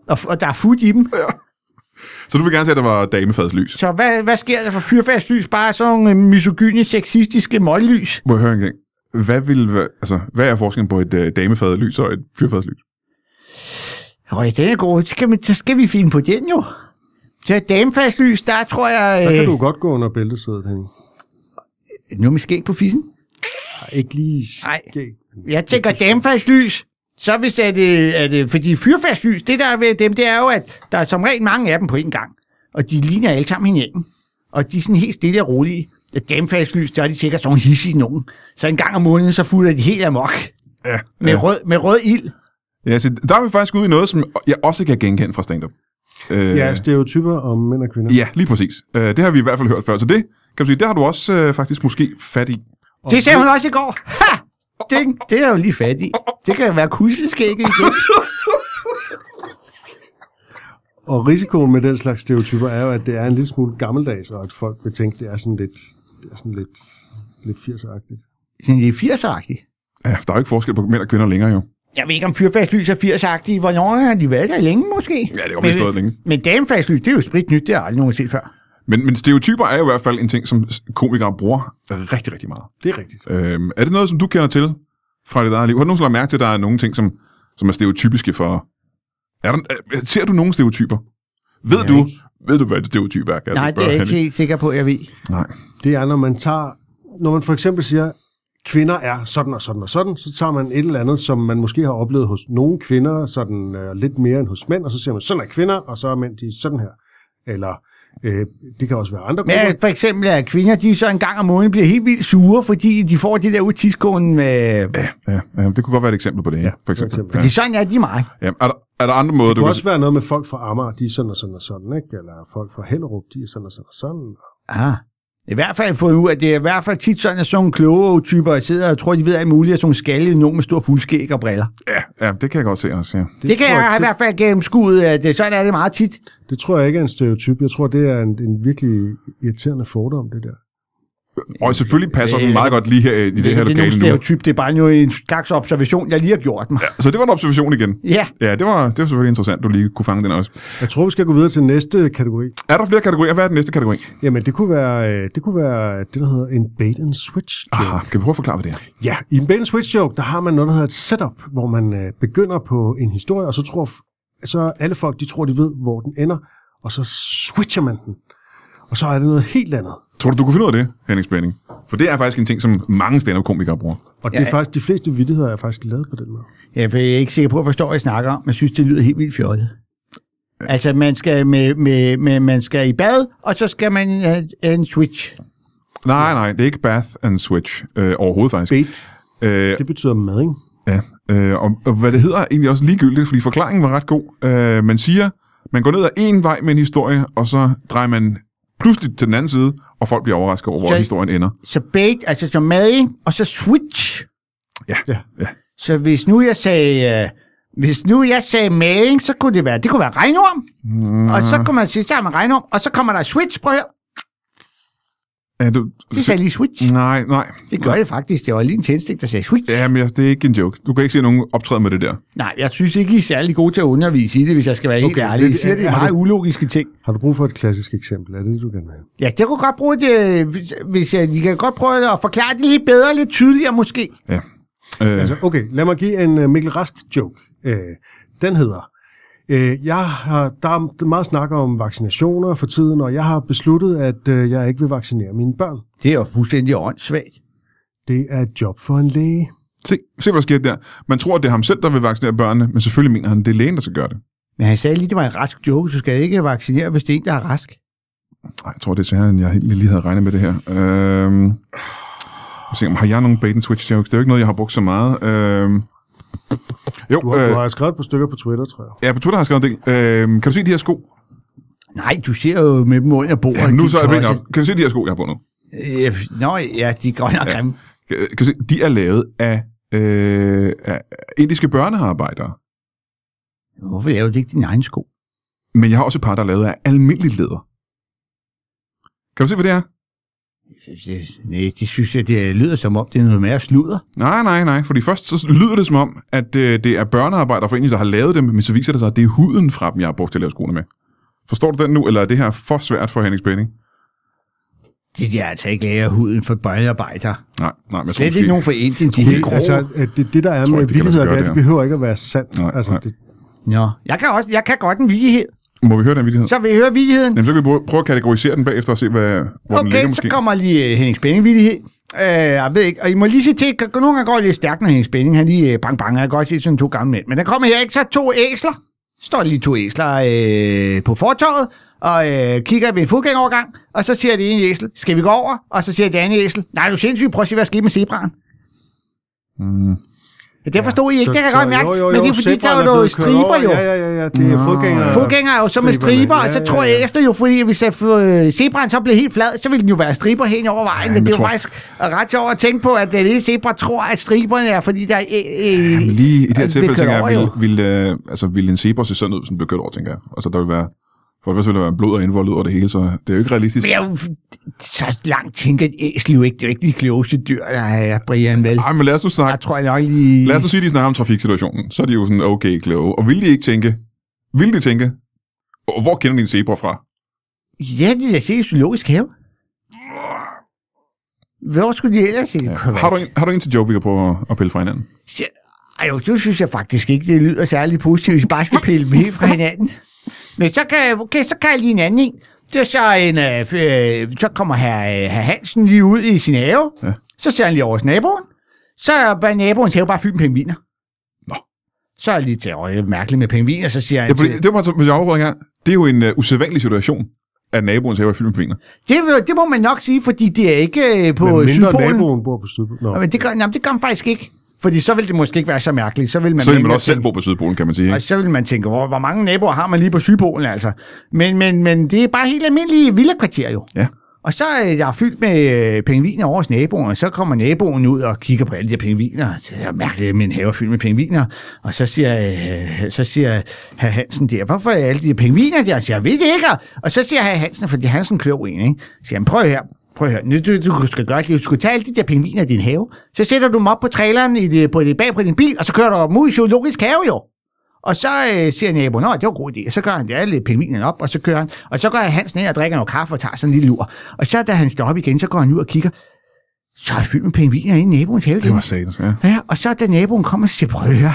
og, og der er fod i dem. Så du vil gerne se, at der var damefadslys. Så hvad, hvad sker der for fyrfastlys? Bare sådan nogle øh, misogyne, sexistiske møglys? Må jeg høre en gang. Hvad, vil, altså, hvad er forskellen på et øh, damefadlys og et fyrfadslys? Øj, den er god. Så skal, vi, så skal vi finde på den jo. Så damefastlys, der tror jeg... Der kan Øh, du godt gå under bæltesædet, Henning. nu med skæg på fissen. Ej, Ikke lige Nej. skæg. Jeg tænker damefastlys. Så hvis er det, er det, fordi fyrfastlys, det der er ved dem, det er jo, at der er som regel mange af dem på en gang. Og de ligner alle sammen hinanden. Og de er sådan helt stille og rolige. Damefastlys, der er de sikkert sådan hissige nogen. Så en gang om måneden, så fulder de helt amok. Ja. Med, rød, med rød ild. Ja så der er vi faktisk ude i noget, som jeg også kan genkende fra stand-up. Øh, Ja, stereotyper om mænd og kvinder. ja, lige præcis. Øh, det har vi i hvert fald hørt før. Så det, kan du sige, det har du også øh, faktisk måske fat i. Det sagde hun også i går. Ha! Det, det er jo lige fat i. Det kan være kusseskægget igen. Og risikoen med den slags stereotyper er jo, at det er en lille smule gammeldags, og at folk vil tænke, det er sådan lidt, det er sådan lidt, lidt 80'er-agtigt. Sådan lidt 80'er-agtigt. Ja, der er jo ikke forskel på mænd og kvinder længere jo. Jeg ved ikke, om fyrfastlys er 80-agtige. Hvornår har de været der længe, måske? Ja, det har vi stået længe. Men damefastlys, det er jo sprit nyt. Det har jeg aldrig nogen set før. Men, men stereotyper er jo i hvert fald en ting, som komikere bruger rigtig, rigtig meget. Det er rigtigt. Øhm, er det noget, som du kender til fra dit eget liv? Har du nogensinde lagt mærke til, at der er nogle ting, som, som er stereotypiske for... Er der, øh, ser du nogle stereotyper? Ved Jeg du, ikke. ved du, hvad et stereotyp er? Kan Nej, det er jeg ikke helt sikker på, jeg ved. Nej. Det er, når man tager, når man for eksempel siger, kvinder er sådan og sådan og sådan, så tager man et eller andet, som man måske har oplevet hos nogle kvinder, sådan øh, lidt mere end hos mænd, og så siger man, sådan er kvinder, og så er mænd de er sådan her. Eller øh, det kan også være andre grupper. Men for eksempel, at kvinder, de så en gang om måneden bliver helt vildt sure, fordi de får det der ud tidskålen med... Ja, ja, det kunne godt være et eksempel på det, ja, Ja, for for eksempel. eksempel. Ja. Fordi sådan er de meget. Ja. Er, der, er der andre måder, Det du kunne kan... også være noget med folk fra Amager, de er sådan og sådan og sådan, ikke? Eller folk fra Hellerup, de er sådan og sådan og sådan. Ah. I hvert fald fået ud af, det er i hvert fald tit sådan, at sådan nogle kloge typer sidder og tror, de ved alt muligt, at sådan nogle skaldede nogen med stor fuldskæg og briller. Ja, ja, det kan jeg godt se også, ja. Det, det kan jeg jeg- i hvert fald gennemskue, at det, sådan er det meget tit. Det tror jeg ikke er en stereotyp. Jeg tror, det er en, en virkelig irriterende fordom, det der. Og selvfølgelig passer den meget godt lige her i det, det, her det er lokale nogle stereotyp, det er bare jo en slags observation, jeg lige har gjort mig. Så det var en observation igen. Ja, Ja, det var, det var selvfølgelig interessant, du lige kunne fange den også. Jeg tror, vi skal gå videre til næste kategori. Er der flere kategorier? Hvad er den næste kategori? Jamen, det kunne være, øh, det kunne være det, der hedder en bait and switch joke. Aha, kan vi prøve at forklare, hvad det er? Ja, i en bait and switch joke, der har man noget, der hedder et setup, hvor man øh, begynder på en historie, og så tror så alle folk, de tror, de ved, hvor den ender, og så switcher man den. Og så er det noget helt andet. Tror du, du kunne finde ud af det, Henning Spænding? For det er faktisk en ting, som mange stand-up-komikere bruger. Og det Ja. er faktisk, de fleste vittigheder er faktisk lavet på den måde. jeg er ikke sikker på, at jeg forstår, hvad jeg snakker om, men jeg synes, det lyder helt vildt fjollet. Altså, man skal, med, med, med, man skal i bad, og så skal man have en switch. Nej, nej, det er ikke bath and switch øh, overhovedet faktisk. Bait, Øh, det betyder mad, ikke? ja, øh, og, og hvad det hedder er egentlig også ligegyldigt, fordi forklaringen var ret god. Øh, man siger, man går ned ad en vej med en historie, og så drejer man pludselig til den anden side, og folk bliver overrasket over, hvor Så- historien ender. Så bait, altså som mading, og så switch. Ja, Ja. ja. Så hvis nu jeg sagde, øh, hvis nu jeg sagde maling, så kunne det være, det kunne være regnorm. Mm. Og så kunne man sige, så har man regnorm, og så kommer der switch, prøv at høre. Ja du, Det sagde lige switch. nej, nej. Det gør det faktisk. Det var lige en tændstik, der sagde switch. Ja, men jeg- det er ikke en joke. Du kan ikke se nogen optræde med det der. Nej, jeg synes ikke, I er særlig gode til at undervise i det, hvis jeg skal være helt Okay, ærlig. I det- siger, det er meget du- ulogiske ting. Har du brug for et klassisk eksempel? Er det det, du gerne vil have? Ja, det kunne godt bruge det, hvis, hvis jeg, I kan godt prøve at forklare det lidt bedre, lidt tydeligere måske. Ja. Øh, Altså, okay, lad mig give en uh, Mikkel Rask joke. Uh, den hedder, uh, jeg har, der er meget snak om vaccinationer for tiden, og jeg har besluttet, at uh, jeg ikke vil vaccinere mine børn. Det er jo fuldstændig åndssvagt. Det er et job for en læge. se, se, hvad der sker der. Man tror, at det er ham selv, der vil vaccinere børnene, men selvfølgelig mener han, at det er lægen, der skal gøre det. Men han sagde lige, det var en rask joke. Du skal ikke vaccinere, hvis det er en, der er rask. Ej, jeg tror, det er sværere, end jeg helt lige havde regnet med det her. Øhm, jeg se, om har jeg nogle bait and switch jokes? Det er jo ikke noget, jeg har brugt så meget. Øhm, jo, Du har, øh, du har skrevet et par stykker på Twitter, tror jeg. ja, på Twitter har jeg skrevet en del. Øhm, kan du se de her sko? Nej, du ser jo med dem under bordet. Ja, nu så er jeg ved, Kan du se de her sko, jeg har på nu? Øh, Nå, ja, de er grønne og grimme. Kan kan du se, de er lavet af, øh, af indiske børnearbejdere. Hvorfor laver du ikke dine egne sko? Men jeg har også et par, der er lavet af almindeligt læder. Kan du se, hvad det er? Nej, det synes jeg, det lyder som om, det er noget mere sludder. Nej, nej, nej. Fordi først så lyder det som om, at øh, det er Indien, der har lavet dem, men så viser det sig, at det er huden fra dem, jeg har brugt til at lave skoene med. Forstår du den nu, eller er det her for svært for Henning Spænding? Det er altså ikke af huden for børnearbejder. Nej, nej, men jeg tror ikke nogen fra Indien, de helt. Altså, at det, det der er tror med ikke, det det, det det behøver ikke at være sandt. Nej, altså, nej. det, Nå, jeg kan, også, jeg kan godt en vidighed. Må vi høre den vidighed? Så vil I høre vidigheden. Jamen, så kan vi prøve- at kategorisere den bagefter og se, hvad, hvor den ligger Okay, så måske. kommer lige uh, Henning Spænding vidighed. Uh, jeg ved ikke, og I må lige sige til, nogle gange går det lidt stærkt, når Henning Spænding, han lige uh, bang bang, jeg kan godt se sådan to gamle mænd. Men der kommer her ikke så to æsler. Står lige to æsler uh, på fortorvet, og uh, kigger ved en fodgængerovergang, og så siger det ene æsel, skal vi gå over? Og så siger det andet æsel, nej, du er sindssyg, prøv at se, hvad der skete med zebraen. Mm. Ja, det forstod I ikke, så- det kan jeg godt mærke, jo, jo, men det jo, er fordi, der er jo noget striber jo. Ja, ja, ja, ja, det er fodgængere. Fodgænger er jo så med striber, ja, og så ja, tror ja. jeg efter jo, fordi hvis jeg øh, zebraen så bliver helt flad, så vil den jo være striber hen over vejen. Ja, Ja, det er jo tror- faktisk ret sjovt at tænke på, at det lille zebra tror, at striberne er, fordi der er... Øh, Men lige i det her øh, tilfælde, tænker jeg, vil, jo. vil, øh, altså, vil en zebra se sådan ud, som bliver kørt over, tænker jeg. Altså, der vil være... For det første vil der være blod og indvold ud over det hele, så det er jo ikke realistisk. Men jeg, er jo- så langt tænker et æsel jo ikke. Det er jo ikke de klogeste dyr, der er Brian, vel? Nej, men lad os nu snakke Jeg tror jeg nok lige... Lad os nu sige, at de snakker om trafiksituationen. Så er de jo sådan okay kloge. Og vil de ikke tænke, vil de tænke, "Åh, hvor kender de en zebra fra? Ja, det er set i zoologisk have. Hvor skulle de ellers ja. Har du, en, har du en til joke, vi kan prøve at- at pille fra hinanden? Ej, jo, det synes jeg faktisk ikke, det lyder særlig positivt, hvis vi bare skal pille dem helt fra hinanden. Men så kan, okay, så kan jeg lige en anden en. Det er så en, øh, øh, så kommer her, øh, herr Hansen lige ud i sin have. Ja. Så ser han lige over hos naboen. Så er naboens have bare fyldt med pingviner. Nå. Så er jeg lige til, er mærkeligt med pingviner, så siger han Ja, til, det var jeg en gang. Det er jo en uh, usædvanlig situation, at naboens have er fyldt med pingviner. det, det må man nok sige, fordi det er ikke øh, på Men mindre Sydpolen. naboen bor på Sydpolen. Nå. Nå, men det gør, jamen, det gør man faktisk ikke. Fordi så vil det måske ikke være så mærkeligt. Så vil man, Så vil man også selv bo på Sydpolen, kan man sige. Og Ikke? så vil man tænke, hvor, hvor mange naboer har man lige på Sydpolen, altså. Men, men, men det er bare helt almindelige villakvarter jo. Ja. Og så er jeg fyldt med øh, pingviner over hos naboen, og så kommer naboen ud og kigger på alle de her pingviner. Så er mærkeligt, at min have er fyldt med pingviner. Og så siger, øh, så siger herr Hansen der, hvorfor er alle de her pingviner der? Så siger jeg, ved det ikke. Og så siger herr Hansen, fordi han er sådan en klog en, ikke? Så siger han, prøv her, prøv at høre, nu, du, du skal gøre det, du skal tage alle de der pingviner i din have, så sætter du dem op på traileren i det, på det, bag på din bil, og så kører du dem ud i zoologisk have jo. Og så øh, siger naboen, at det var en god idé. Og så gør han det alle pingvinerne op, og så kører han. Og så går Hansen ind og drikker noget kaffe og tager sådan en lille lur. Og så da han står op igen, så går han ud og kigger. Så er det fyldt med pingviner inde i naboens have. Det var satans, ja. Ja, og så da naboen kommer, så siger prøv at høre.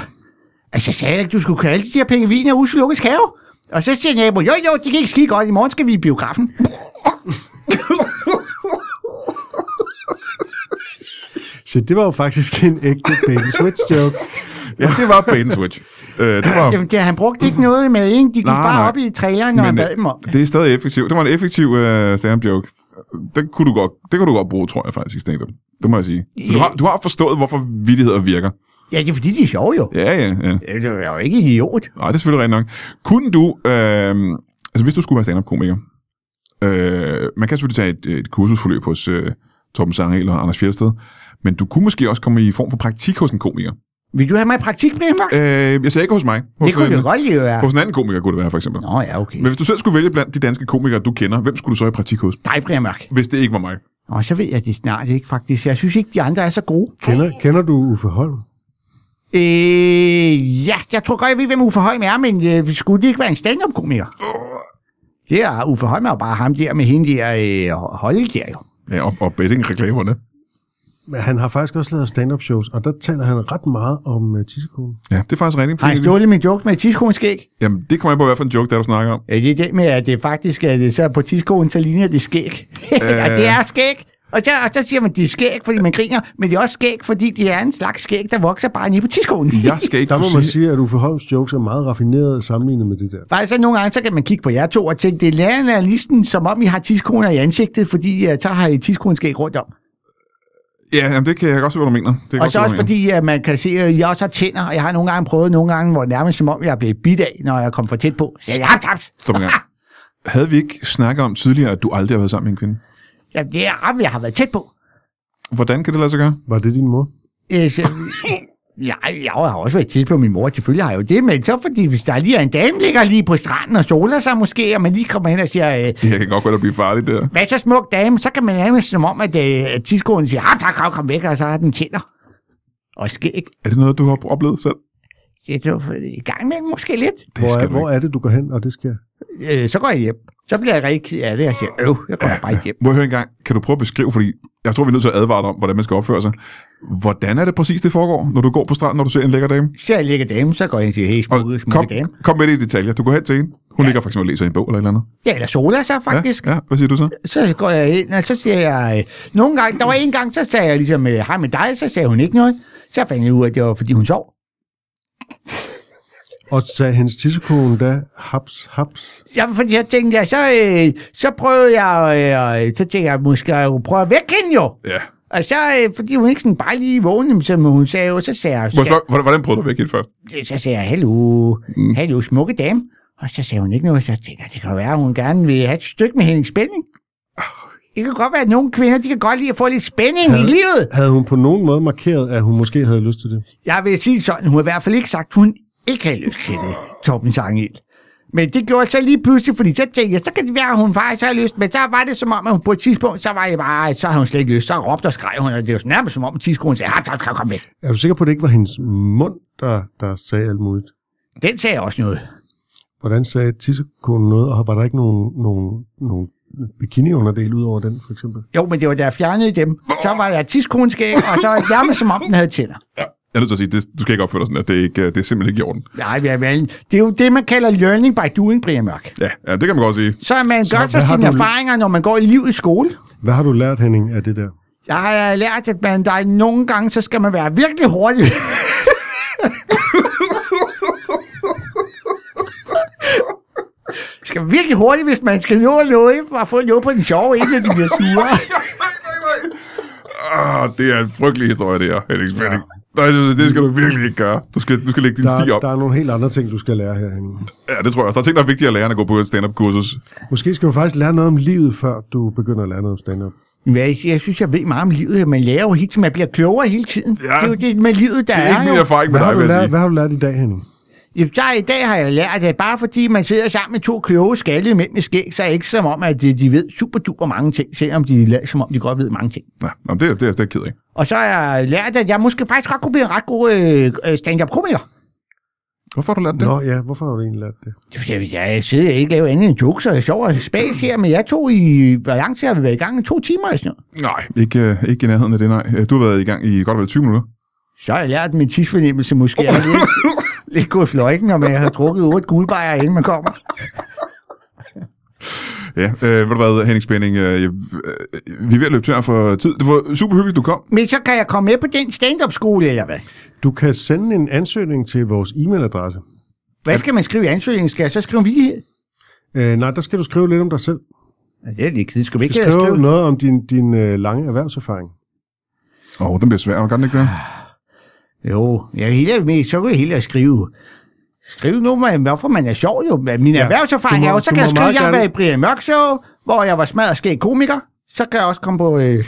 Altså, jeg sagde ikke, du skulle kalde de her pingviner zoologisk have. Og så siger naboen, jo jo, det gik skide godt, i morgen skal vi i biografen. Så det var jo faktisk en ægte bait and switch joke. Ja, det var bait and switch. Øh, det var, Jamen, det, han brugte ikke noget med, ikke? De gik Nej, bare nej. op i traileren, når han bad dem om øh, det er stadig effektivt. Det var en effektiv uh, stand-up joke. Den kunne du godt, det kunne du godt bruge, tror jeg faktisk, i stand-up. Det må jeg sige. Så du har, du har forstået, hvorfor vittigheder virker. Ja, det er fordi, de er sjove jo. Ja, ja, ja. Ja, Det er jo ikke idiot. Nej, det er selvfølgelig rigtigt nok. Kunne du, øh, altså hvis du skulle være stand-up-komiker, øh, man kan selvfølgelig tage et, et kursusforløb hos øh, Torben Sangel og Anders Fjeldsted, men du kunne måske også komme i form for praktik hos en komiker. Vil du have mig i praktik med mig? Øh, jeg sagde ikke hos mig. Hos, Det kunne en, det godt lige være. hos en anden komiker kunne det være, for eksempel. Nå ja, okay. Men hvis du selv skulle vælge blandt de danske komikere, du kender, hvem skulle du så i praktik hos? Dig, Brian Mørk. Hvis det ikke var mig. Og så ved jeg det snart ikke, faktisk. Jeg synes ikke, de andre er så gode. Kender, kender du Uffe Holm? Øh, ja, jeg tror godt, jeg ved, hvem Uffe Holm er, men øh, skulle det ikke være en stand-up-komiker? Det er Uffe Holm er jo bare ham der med hende der øh, holde der jo. Ja, og, og betting-reklamerne. Men han har faktisk også lavet stand-up shows, og der taler han ret meget om uh, tissekonen. Ja, det er faktisk rigtigt. Har han stjålet min joke med tidskroneskæg? Jamen, det kommer jeg på, hvad for en joke, der du snakker om. Ja, det er det med, at det faktisk er det, så på tidskolen, så ligner det skæg. ja, det er skæg. Og så, og så siger man, det er skæg, fordi man griner, men det er også skæg, fordi det er en slags skæg, der vokser bare nede på tidskolen. Jeg skal ikke Der må man sige... sige, at Uffe Holms jokes er meget raffinerede sammenlignet med det der. Faktisk så nogle gange, så kan man kigge på jer to og tænke, det er lærerne af listen, som om I har tidskoner i ansigtet, fordi uh, så har I tidskroneskæg rundt om. Ja, jamen, det kan jeg godt se, hvad du mener. Det Og så også fordi, at man kan se, at jeg også har tænder, og jeg har nogle gange prøvet nogle gange, hvor nærmest som om jeg er blevet bidt af, når jeg kom for tæt på. Så jeg har tabt. Stop. Havde vi ikke snakket om tidligere, at du aldrig har været sammen med en kvinde? Ja, det er ret, jeg har været tæt på. Hvordan kan det lade sig gøre? Var det din mor? Øh, så, ja, jeg har også været tæt på min mor, selvfølgelig har jeg jo det, men så fordi, hvis der lige er en dame, ligger lige på stranden og soler sig måske, og man lige kommer hen og siger, øh, Det kan godt være at blive farligt, der. hvad så smuk dame, så kan man nærmest som om, at øh, tidskolen siger, ah, tak, kom, kom væk, og så har den tænder. Og skæg. Er det noget, du har oplevet selv? Det er jo i gang med måske lidt. Det Hvor er, hvor er det, du går hen, og det sker? Øh, så går jeg hjem. Så bliver jeg rigtig ked af det, og siger, øv, jeg går ja, bare hjem. Må jeg høre en gang, kan du prøve at beskrive, fordi jeg tror, vi er nødt til at advare dig om, hvordan man skal opføre sig. Hvordan er det præcis, det foregår, når du går på stranden, når du ser en lækker dame? Så jeg ligger dame, så går jeg ind og siger, hey, Og smukke, kom, smukke dame. kom med det i detaljer. Du går hen til hende. Hun ja. ligger for eksempel og læser en bog eller et eller andet. Ja, eller soler sig faktisk. Ja, ja. Hvad siger du så? Så går jeg ind, og så siger jeg, øh, nogle gange, der var en gang, så sagde jeg ligesom, øh, hej med dig, så sagde hun ikke noget. Så fandt jeg ud af, at det var, fordi hun sov. Og sagde hendes tissekone da, haps, haps. Ja, fordi jeg tænkte, ja, så, øh, så prøvede jeg, øh, så tænkte jeg, måske jeg jo prøve at vække hende jo. Ja. Og så, øh, fordi hun ikke sådan bare lige vågnede, som hun sagde, jo, så sagde jeg, spørge, hvordan, hvordan prøvede du væk helt først? så sagde jeg, hallo, mm. hallo, smukke dame. Og så sagde hun ikke noget, så tænkte jeg, det kan være, at hun gerne vil have et stykke med Henning Spænding. Det kan godt være, at nogle kvinder, de kan godt lide at få lidt spænding i livet. Havde hun på nogen måde markeret, at hun måske havde lyst til det? Jeg vil sige sådan, hun har i hvert fald ikke sagt, at hun ikke havde lyst til det, Torben Sangel. Men det gjorde jeg så lige pludselig, fordi så tænkte jeg, så kan det være, at hun faktisk har lyst. Men så var det som om, at hun på et tidspunkt, så var det bare, så havde hun slet ikke lyst. Så råbte og skreg hun, og det var nærmest som om, at tidskolen sagde, kom, kom, kom væk. Er du sikker på, at det ikke var hendes mund, der, der sagde alt muligt? Den sagde også noget. Hvordan sagde tissekonen noget, og var der ikke nogen, nogen, nogen bikini-underdel ud over den, for eksempel? Jo, men det var da jeg fjernede dem. Så var der tidskroneskæg, og så nærmest som om, den havde tænder. Jeg er nødt til at sige, det, du skal ikke opføre dig sådan, at det, er ikke, det er simpelthen ikke i orden. Nej, ja, vel, det er jo det, man kalder learning by doing, Brian Mørk. Ja, ja det kan man godt sige. Så er man Så gør sig sine du- erfaringer, når man går i livet i skole. Hvad har du lært, Henning, af det der? Jeg har lært, at man, der er nogle gange, så skal man være virkelig hurtig. skal virkelig hurtigt, hvis man skal nå noget, for at få noget på den sjove, inden de bliver sure. Ah, det er en frygtelig historie, det her, Henning Spænding. Nej, det, det skal du virkelig ikke gøre. Du skal du skal lægge din sti Der, op. der er nogle helt andre ting, du skal lære her, Henning. Ja, det tror jeg også. Der er ting, der er vigtigere at lære, end at gå på et stand-up-kursus. Måske skal du faktisk lære noget om livet, før du begynder at lære noget om stand-up. Men Jeg, jeg synes, jeg ved meget om livet. Man lærer jo tiden. Man bliver klogere hele tiden. Ja, det er jo det med livet, der Det er ikke jo. min erfaring med Hvad har, dig, du vil jeg lært, sige. hvad har du lært i dag, Henning? Ja, der, I dag har jeg lært, at bare fordi man sidder sammen med to kloge skaldede mænd med skæg, så er det ikke som om, at de, de ved super duper mange ting, selvom de lader som om, de godt ved mange ting. Nej, nå, det, er- det er jeg slet ikke ked af. Og så har jeg lært, at jeg måske faktisk godt kunne blive en ret god øh, øh, stand-up-komiker. Hvorfor har du lært det? Nå ja, hvorfor har du egentlig lært det? Det er fordi, jeg, jeg sidder og ikke laver andet end jokes, og jeg er sjov og spas her, men jeg tog i, hvor lang tid har vi været i gang? To timer eller sådan noget. Nej, ikke, øh, ikke i nærheden af det, nej. Øh, Du har været i gang i godt og vel 20 minutter. Så har jeg lært min tidsfornemmelse måske er lidt, lidt gået fløjten, når man har drukket otte guldbejer, inden man kommer. Ja, øh, ved du hvad, Henning Spænding, øh, øh, vi er ved at løbe tør for tid. Det var super hyggeligt, du kom. Men så kan jeg komme med på den stand-up-skole, eller hvad? Du kan sende en ansøgning til vores e-mailadresse. Hvad skal man skrive i ansøgningen? Skal jeg så skrive en vidighed? Øh, nej, der skal du skrive lidt om dig selv. Ja, det er lidt kedeligt. Skal vi ikke skrive skrive? noget om din, din øh, lange erhvervserfaring. Åh, oh, den bliver svær, gør den ikke det? Jo, jeg er helt med, så kan jeg helt skrive. Skriv nu, man, hvorfor man er sjov jo. Min ja, erhvervserfaring må- er jo, så kan jeg skrive, meget jeg været i Brian Mørk Show, hvor jeg var smadret skæg komiker. Så kan jeg også komme på... Øh,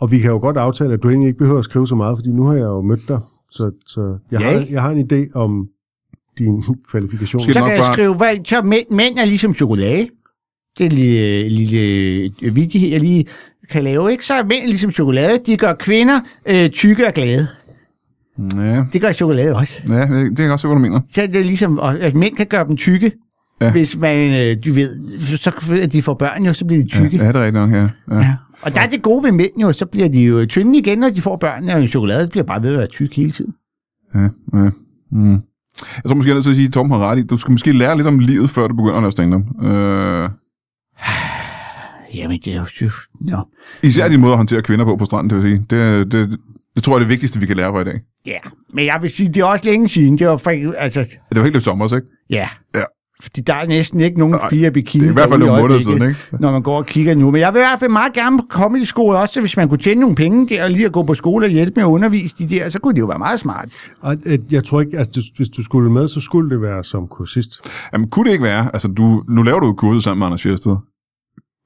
Og vi kan jo godt aftale, at du egentlig ikke behøver at skrive så meget, fordi nu har jeg jo mødt dig. Så, så jeg, Ja, har, jeg har en idé om dine kvalifikationer. Skal så kan jeg bare- skrive, hvad, så mænd, mænd er ligesom chokolade. Det er en lille, lille øh, vidighed, jeg lige kan lave. Ikke? Så er mænd ligesom chokolade. De gør kvinder øh, tykke og glade. Ja, Det gør chokolade også. ja det, det kan jeg også se, hvad du mener. Så er det ligesom, og at mænd kan gøre dem tykke. Ja. Hvis man, øh, du ved, så at de får børn jo, så bliver de tykke. ja, det er rigtigt nok, ja. ja. Ja. Og der er det gode ved mænd jo, så bliver de jo tynde igen, når de får børn, og chokolade bliver bare ved at være tyk hele tiden. ja, ja. Mm. Jeg tror måske, jeg er nødt til at sige, at Torben har ret i. Du skal måske lære lidt om livet, før du begynder at lave stand-up. Øh, Jamen, det er jo... Nå. især din måde at håndtere kvinder på på stranden, det vil sige. Det, det, det tror jeg er det vigtigste, vi kan lære på i dag. Ja, men jeg vil sige, det er også længe siden. Det var for, altså, Det var helt lidt sommer, ikke? ja. Ja. Fordi der er næsten ikke nogen piger i bikini. det er i hvert fald nogle måneder siden, ikke? Når man går og kigger nu. Men jeg vil i hvert fald meget gerne komme i skole også, så hvis man kunne tjene nogle penge der, og lige at gå på skole og hjælpe med at undervise de der, så kunne det jo være meget smart. Og, øh, jeg tror ikke, altså hvis du skulle med, så skulle det være som kursist. Jamen, kunne det ikke være, altså du, nu laver du jo kurset sammen med Anders Fjeldsted.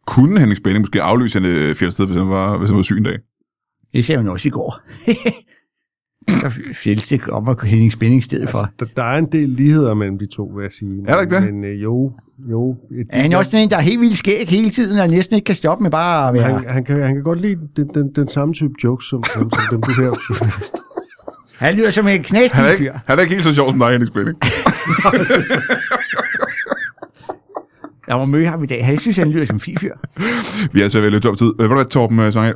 Kunne Henning Spænding måske aflyse Henning Fjeldsted, hvis han var, hvis han var syg en dag? Det ser man også i går. Så fjeldste op og Henning Spænding i stedet for. Altså, der, der er en del ligheder mellem de to, vil jeg sige. Er der ikke det? Men øh, jo, jo. Et, Er han også sådan en, der er helt vildt skæg hele tiden, og næsten ikke kan stoppe med bare at være... han, han, kan, han kan godt lide den, den, den samme type jokes, som, som, som dem, du her. Han lyder som en Han er, ikke, fyr. han er ikke helt så sjov som dig, Henning Spænding. Jeg må møde ham i dag. Han synes, han lyder som en fyr. Vi er altså ved at løbe op tid. Øh, Ved du hvad, Torben uh, Sangel?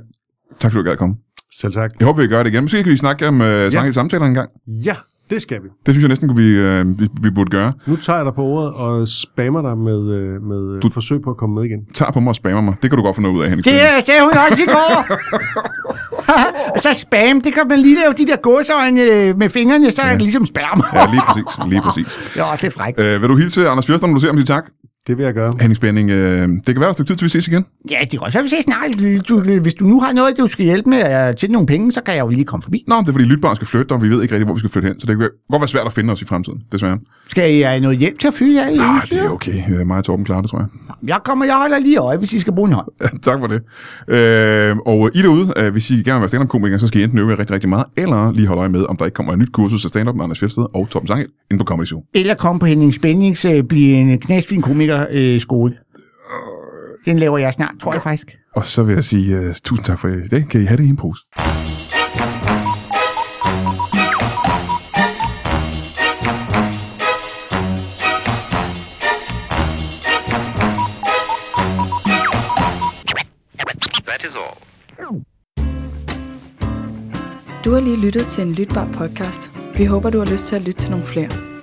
Tak fordi du gad komme. Selv tak. Jeg håber, vi gør det igen. Måske kan vi snakke om uh, Sangel samtaler en gang. Ja, det skal vi. Det synes jeg næsten, kunne vi, uh, vi, vi burde gøre. Nu tager jeg dig på ordet og spammer dig med, øh, med du... forsøg på at komme med igen. Tag på mig og spammer mig. Det kan du godt få noget ud af, Henning Det øh, sagde hun også i går. og så spam, det kan man lige lave de der gåsøjne øh, med fingrene, så er det ligesom spam. Ja, lige præcis. Lige præcis. Det er frækt. Uh, vil du hilse Anders Fjeldsted, når du ser ham sige tak? Det vil jeg gøre. Henning Spænding, uh, det kan være et stykke tid, til vi ses igen. Ja, det kan også være, vi ses snart. Du, hvis du nu har noget, du skal hjælpe med at tjene nogle penge, så kan jeg jo lige komme forbi. Nå, det er fordi lytbarn skal flytte, og vi ved ikke rigtig, hvor vi skal flytte hen. Så det kan godt være svært at finde os i fremtiden, desværre. Skal I have noget hjælp til at fylde Ah, udstyr? det er okay. Øh, Mig og Torben klarer det, tror jeg. Jeg kommer, jeg holder lige øje, hvis I skal bruge en hånd. tak for det. Øh, og I derude, øh, hvis I gerne vil være stand-up-komiker, så skal I enten øve jer rigtig, rigtig meget, eller lige holde øje med, om der ikke kommer et nyt kursus af stand-up med Anders Fjeldsted og Torben Sangel inde på Comedy Zoo. Eller komme på Henning Spændings øh, blive en knæsfin komiker øh, skole. Den laver jeg snart, tror jeg faktisk. Og så vil jeg sige uh, tusind tak for i dag. Kan I have det i en pose? That is all. Du har lige lyttet til en lytbar podcast. Vi håber, du har lyst til at lytte til nogle flere.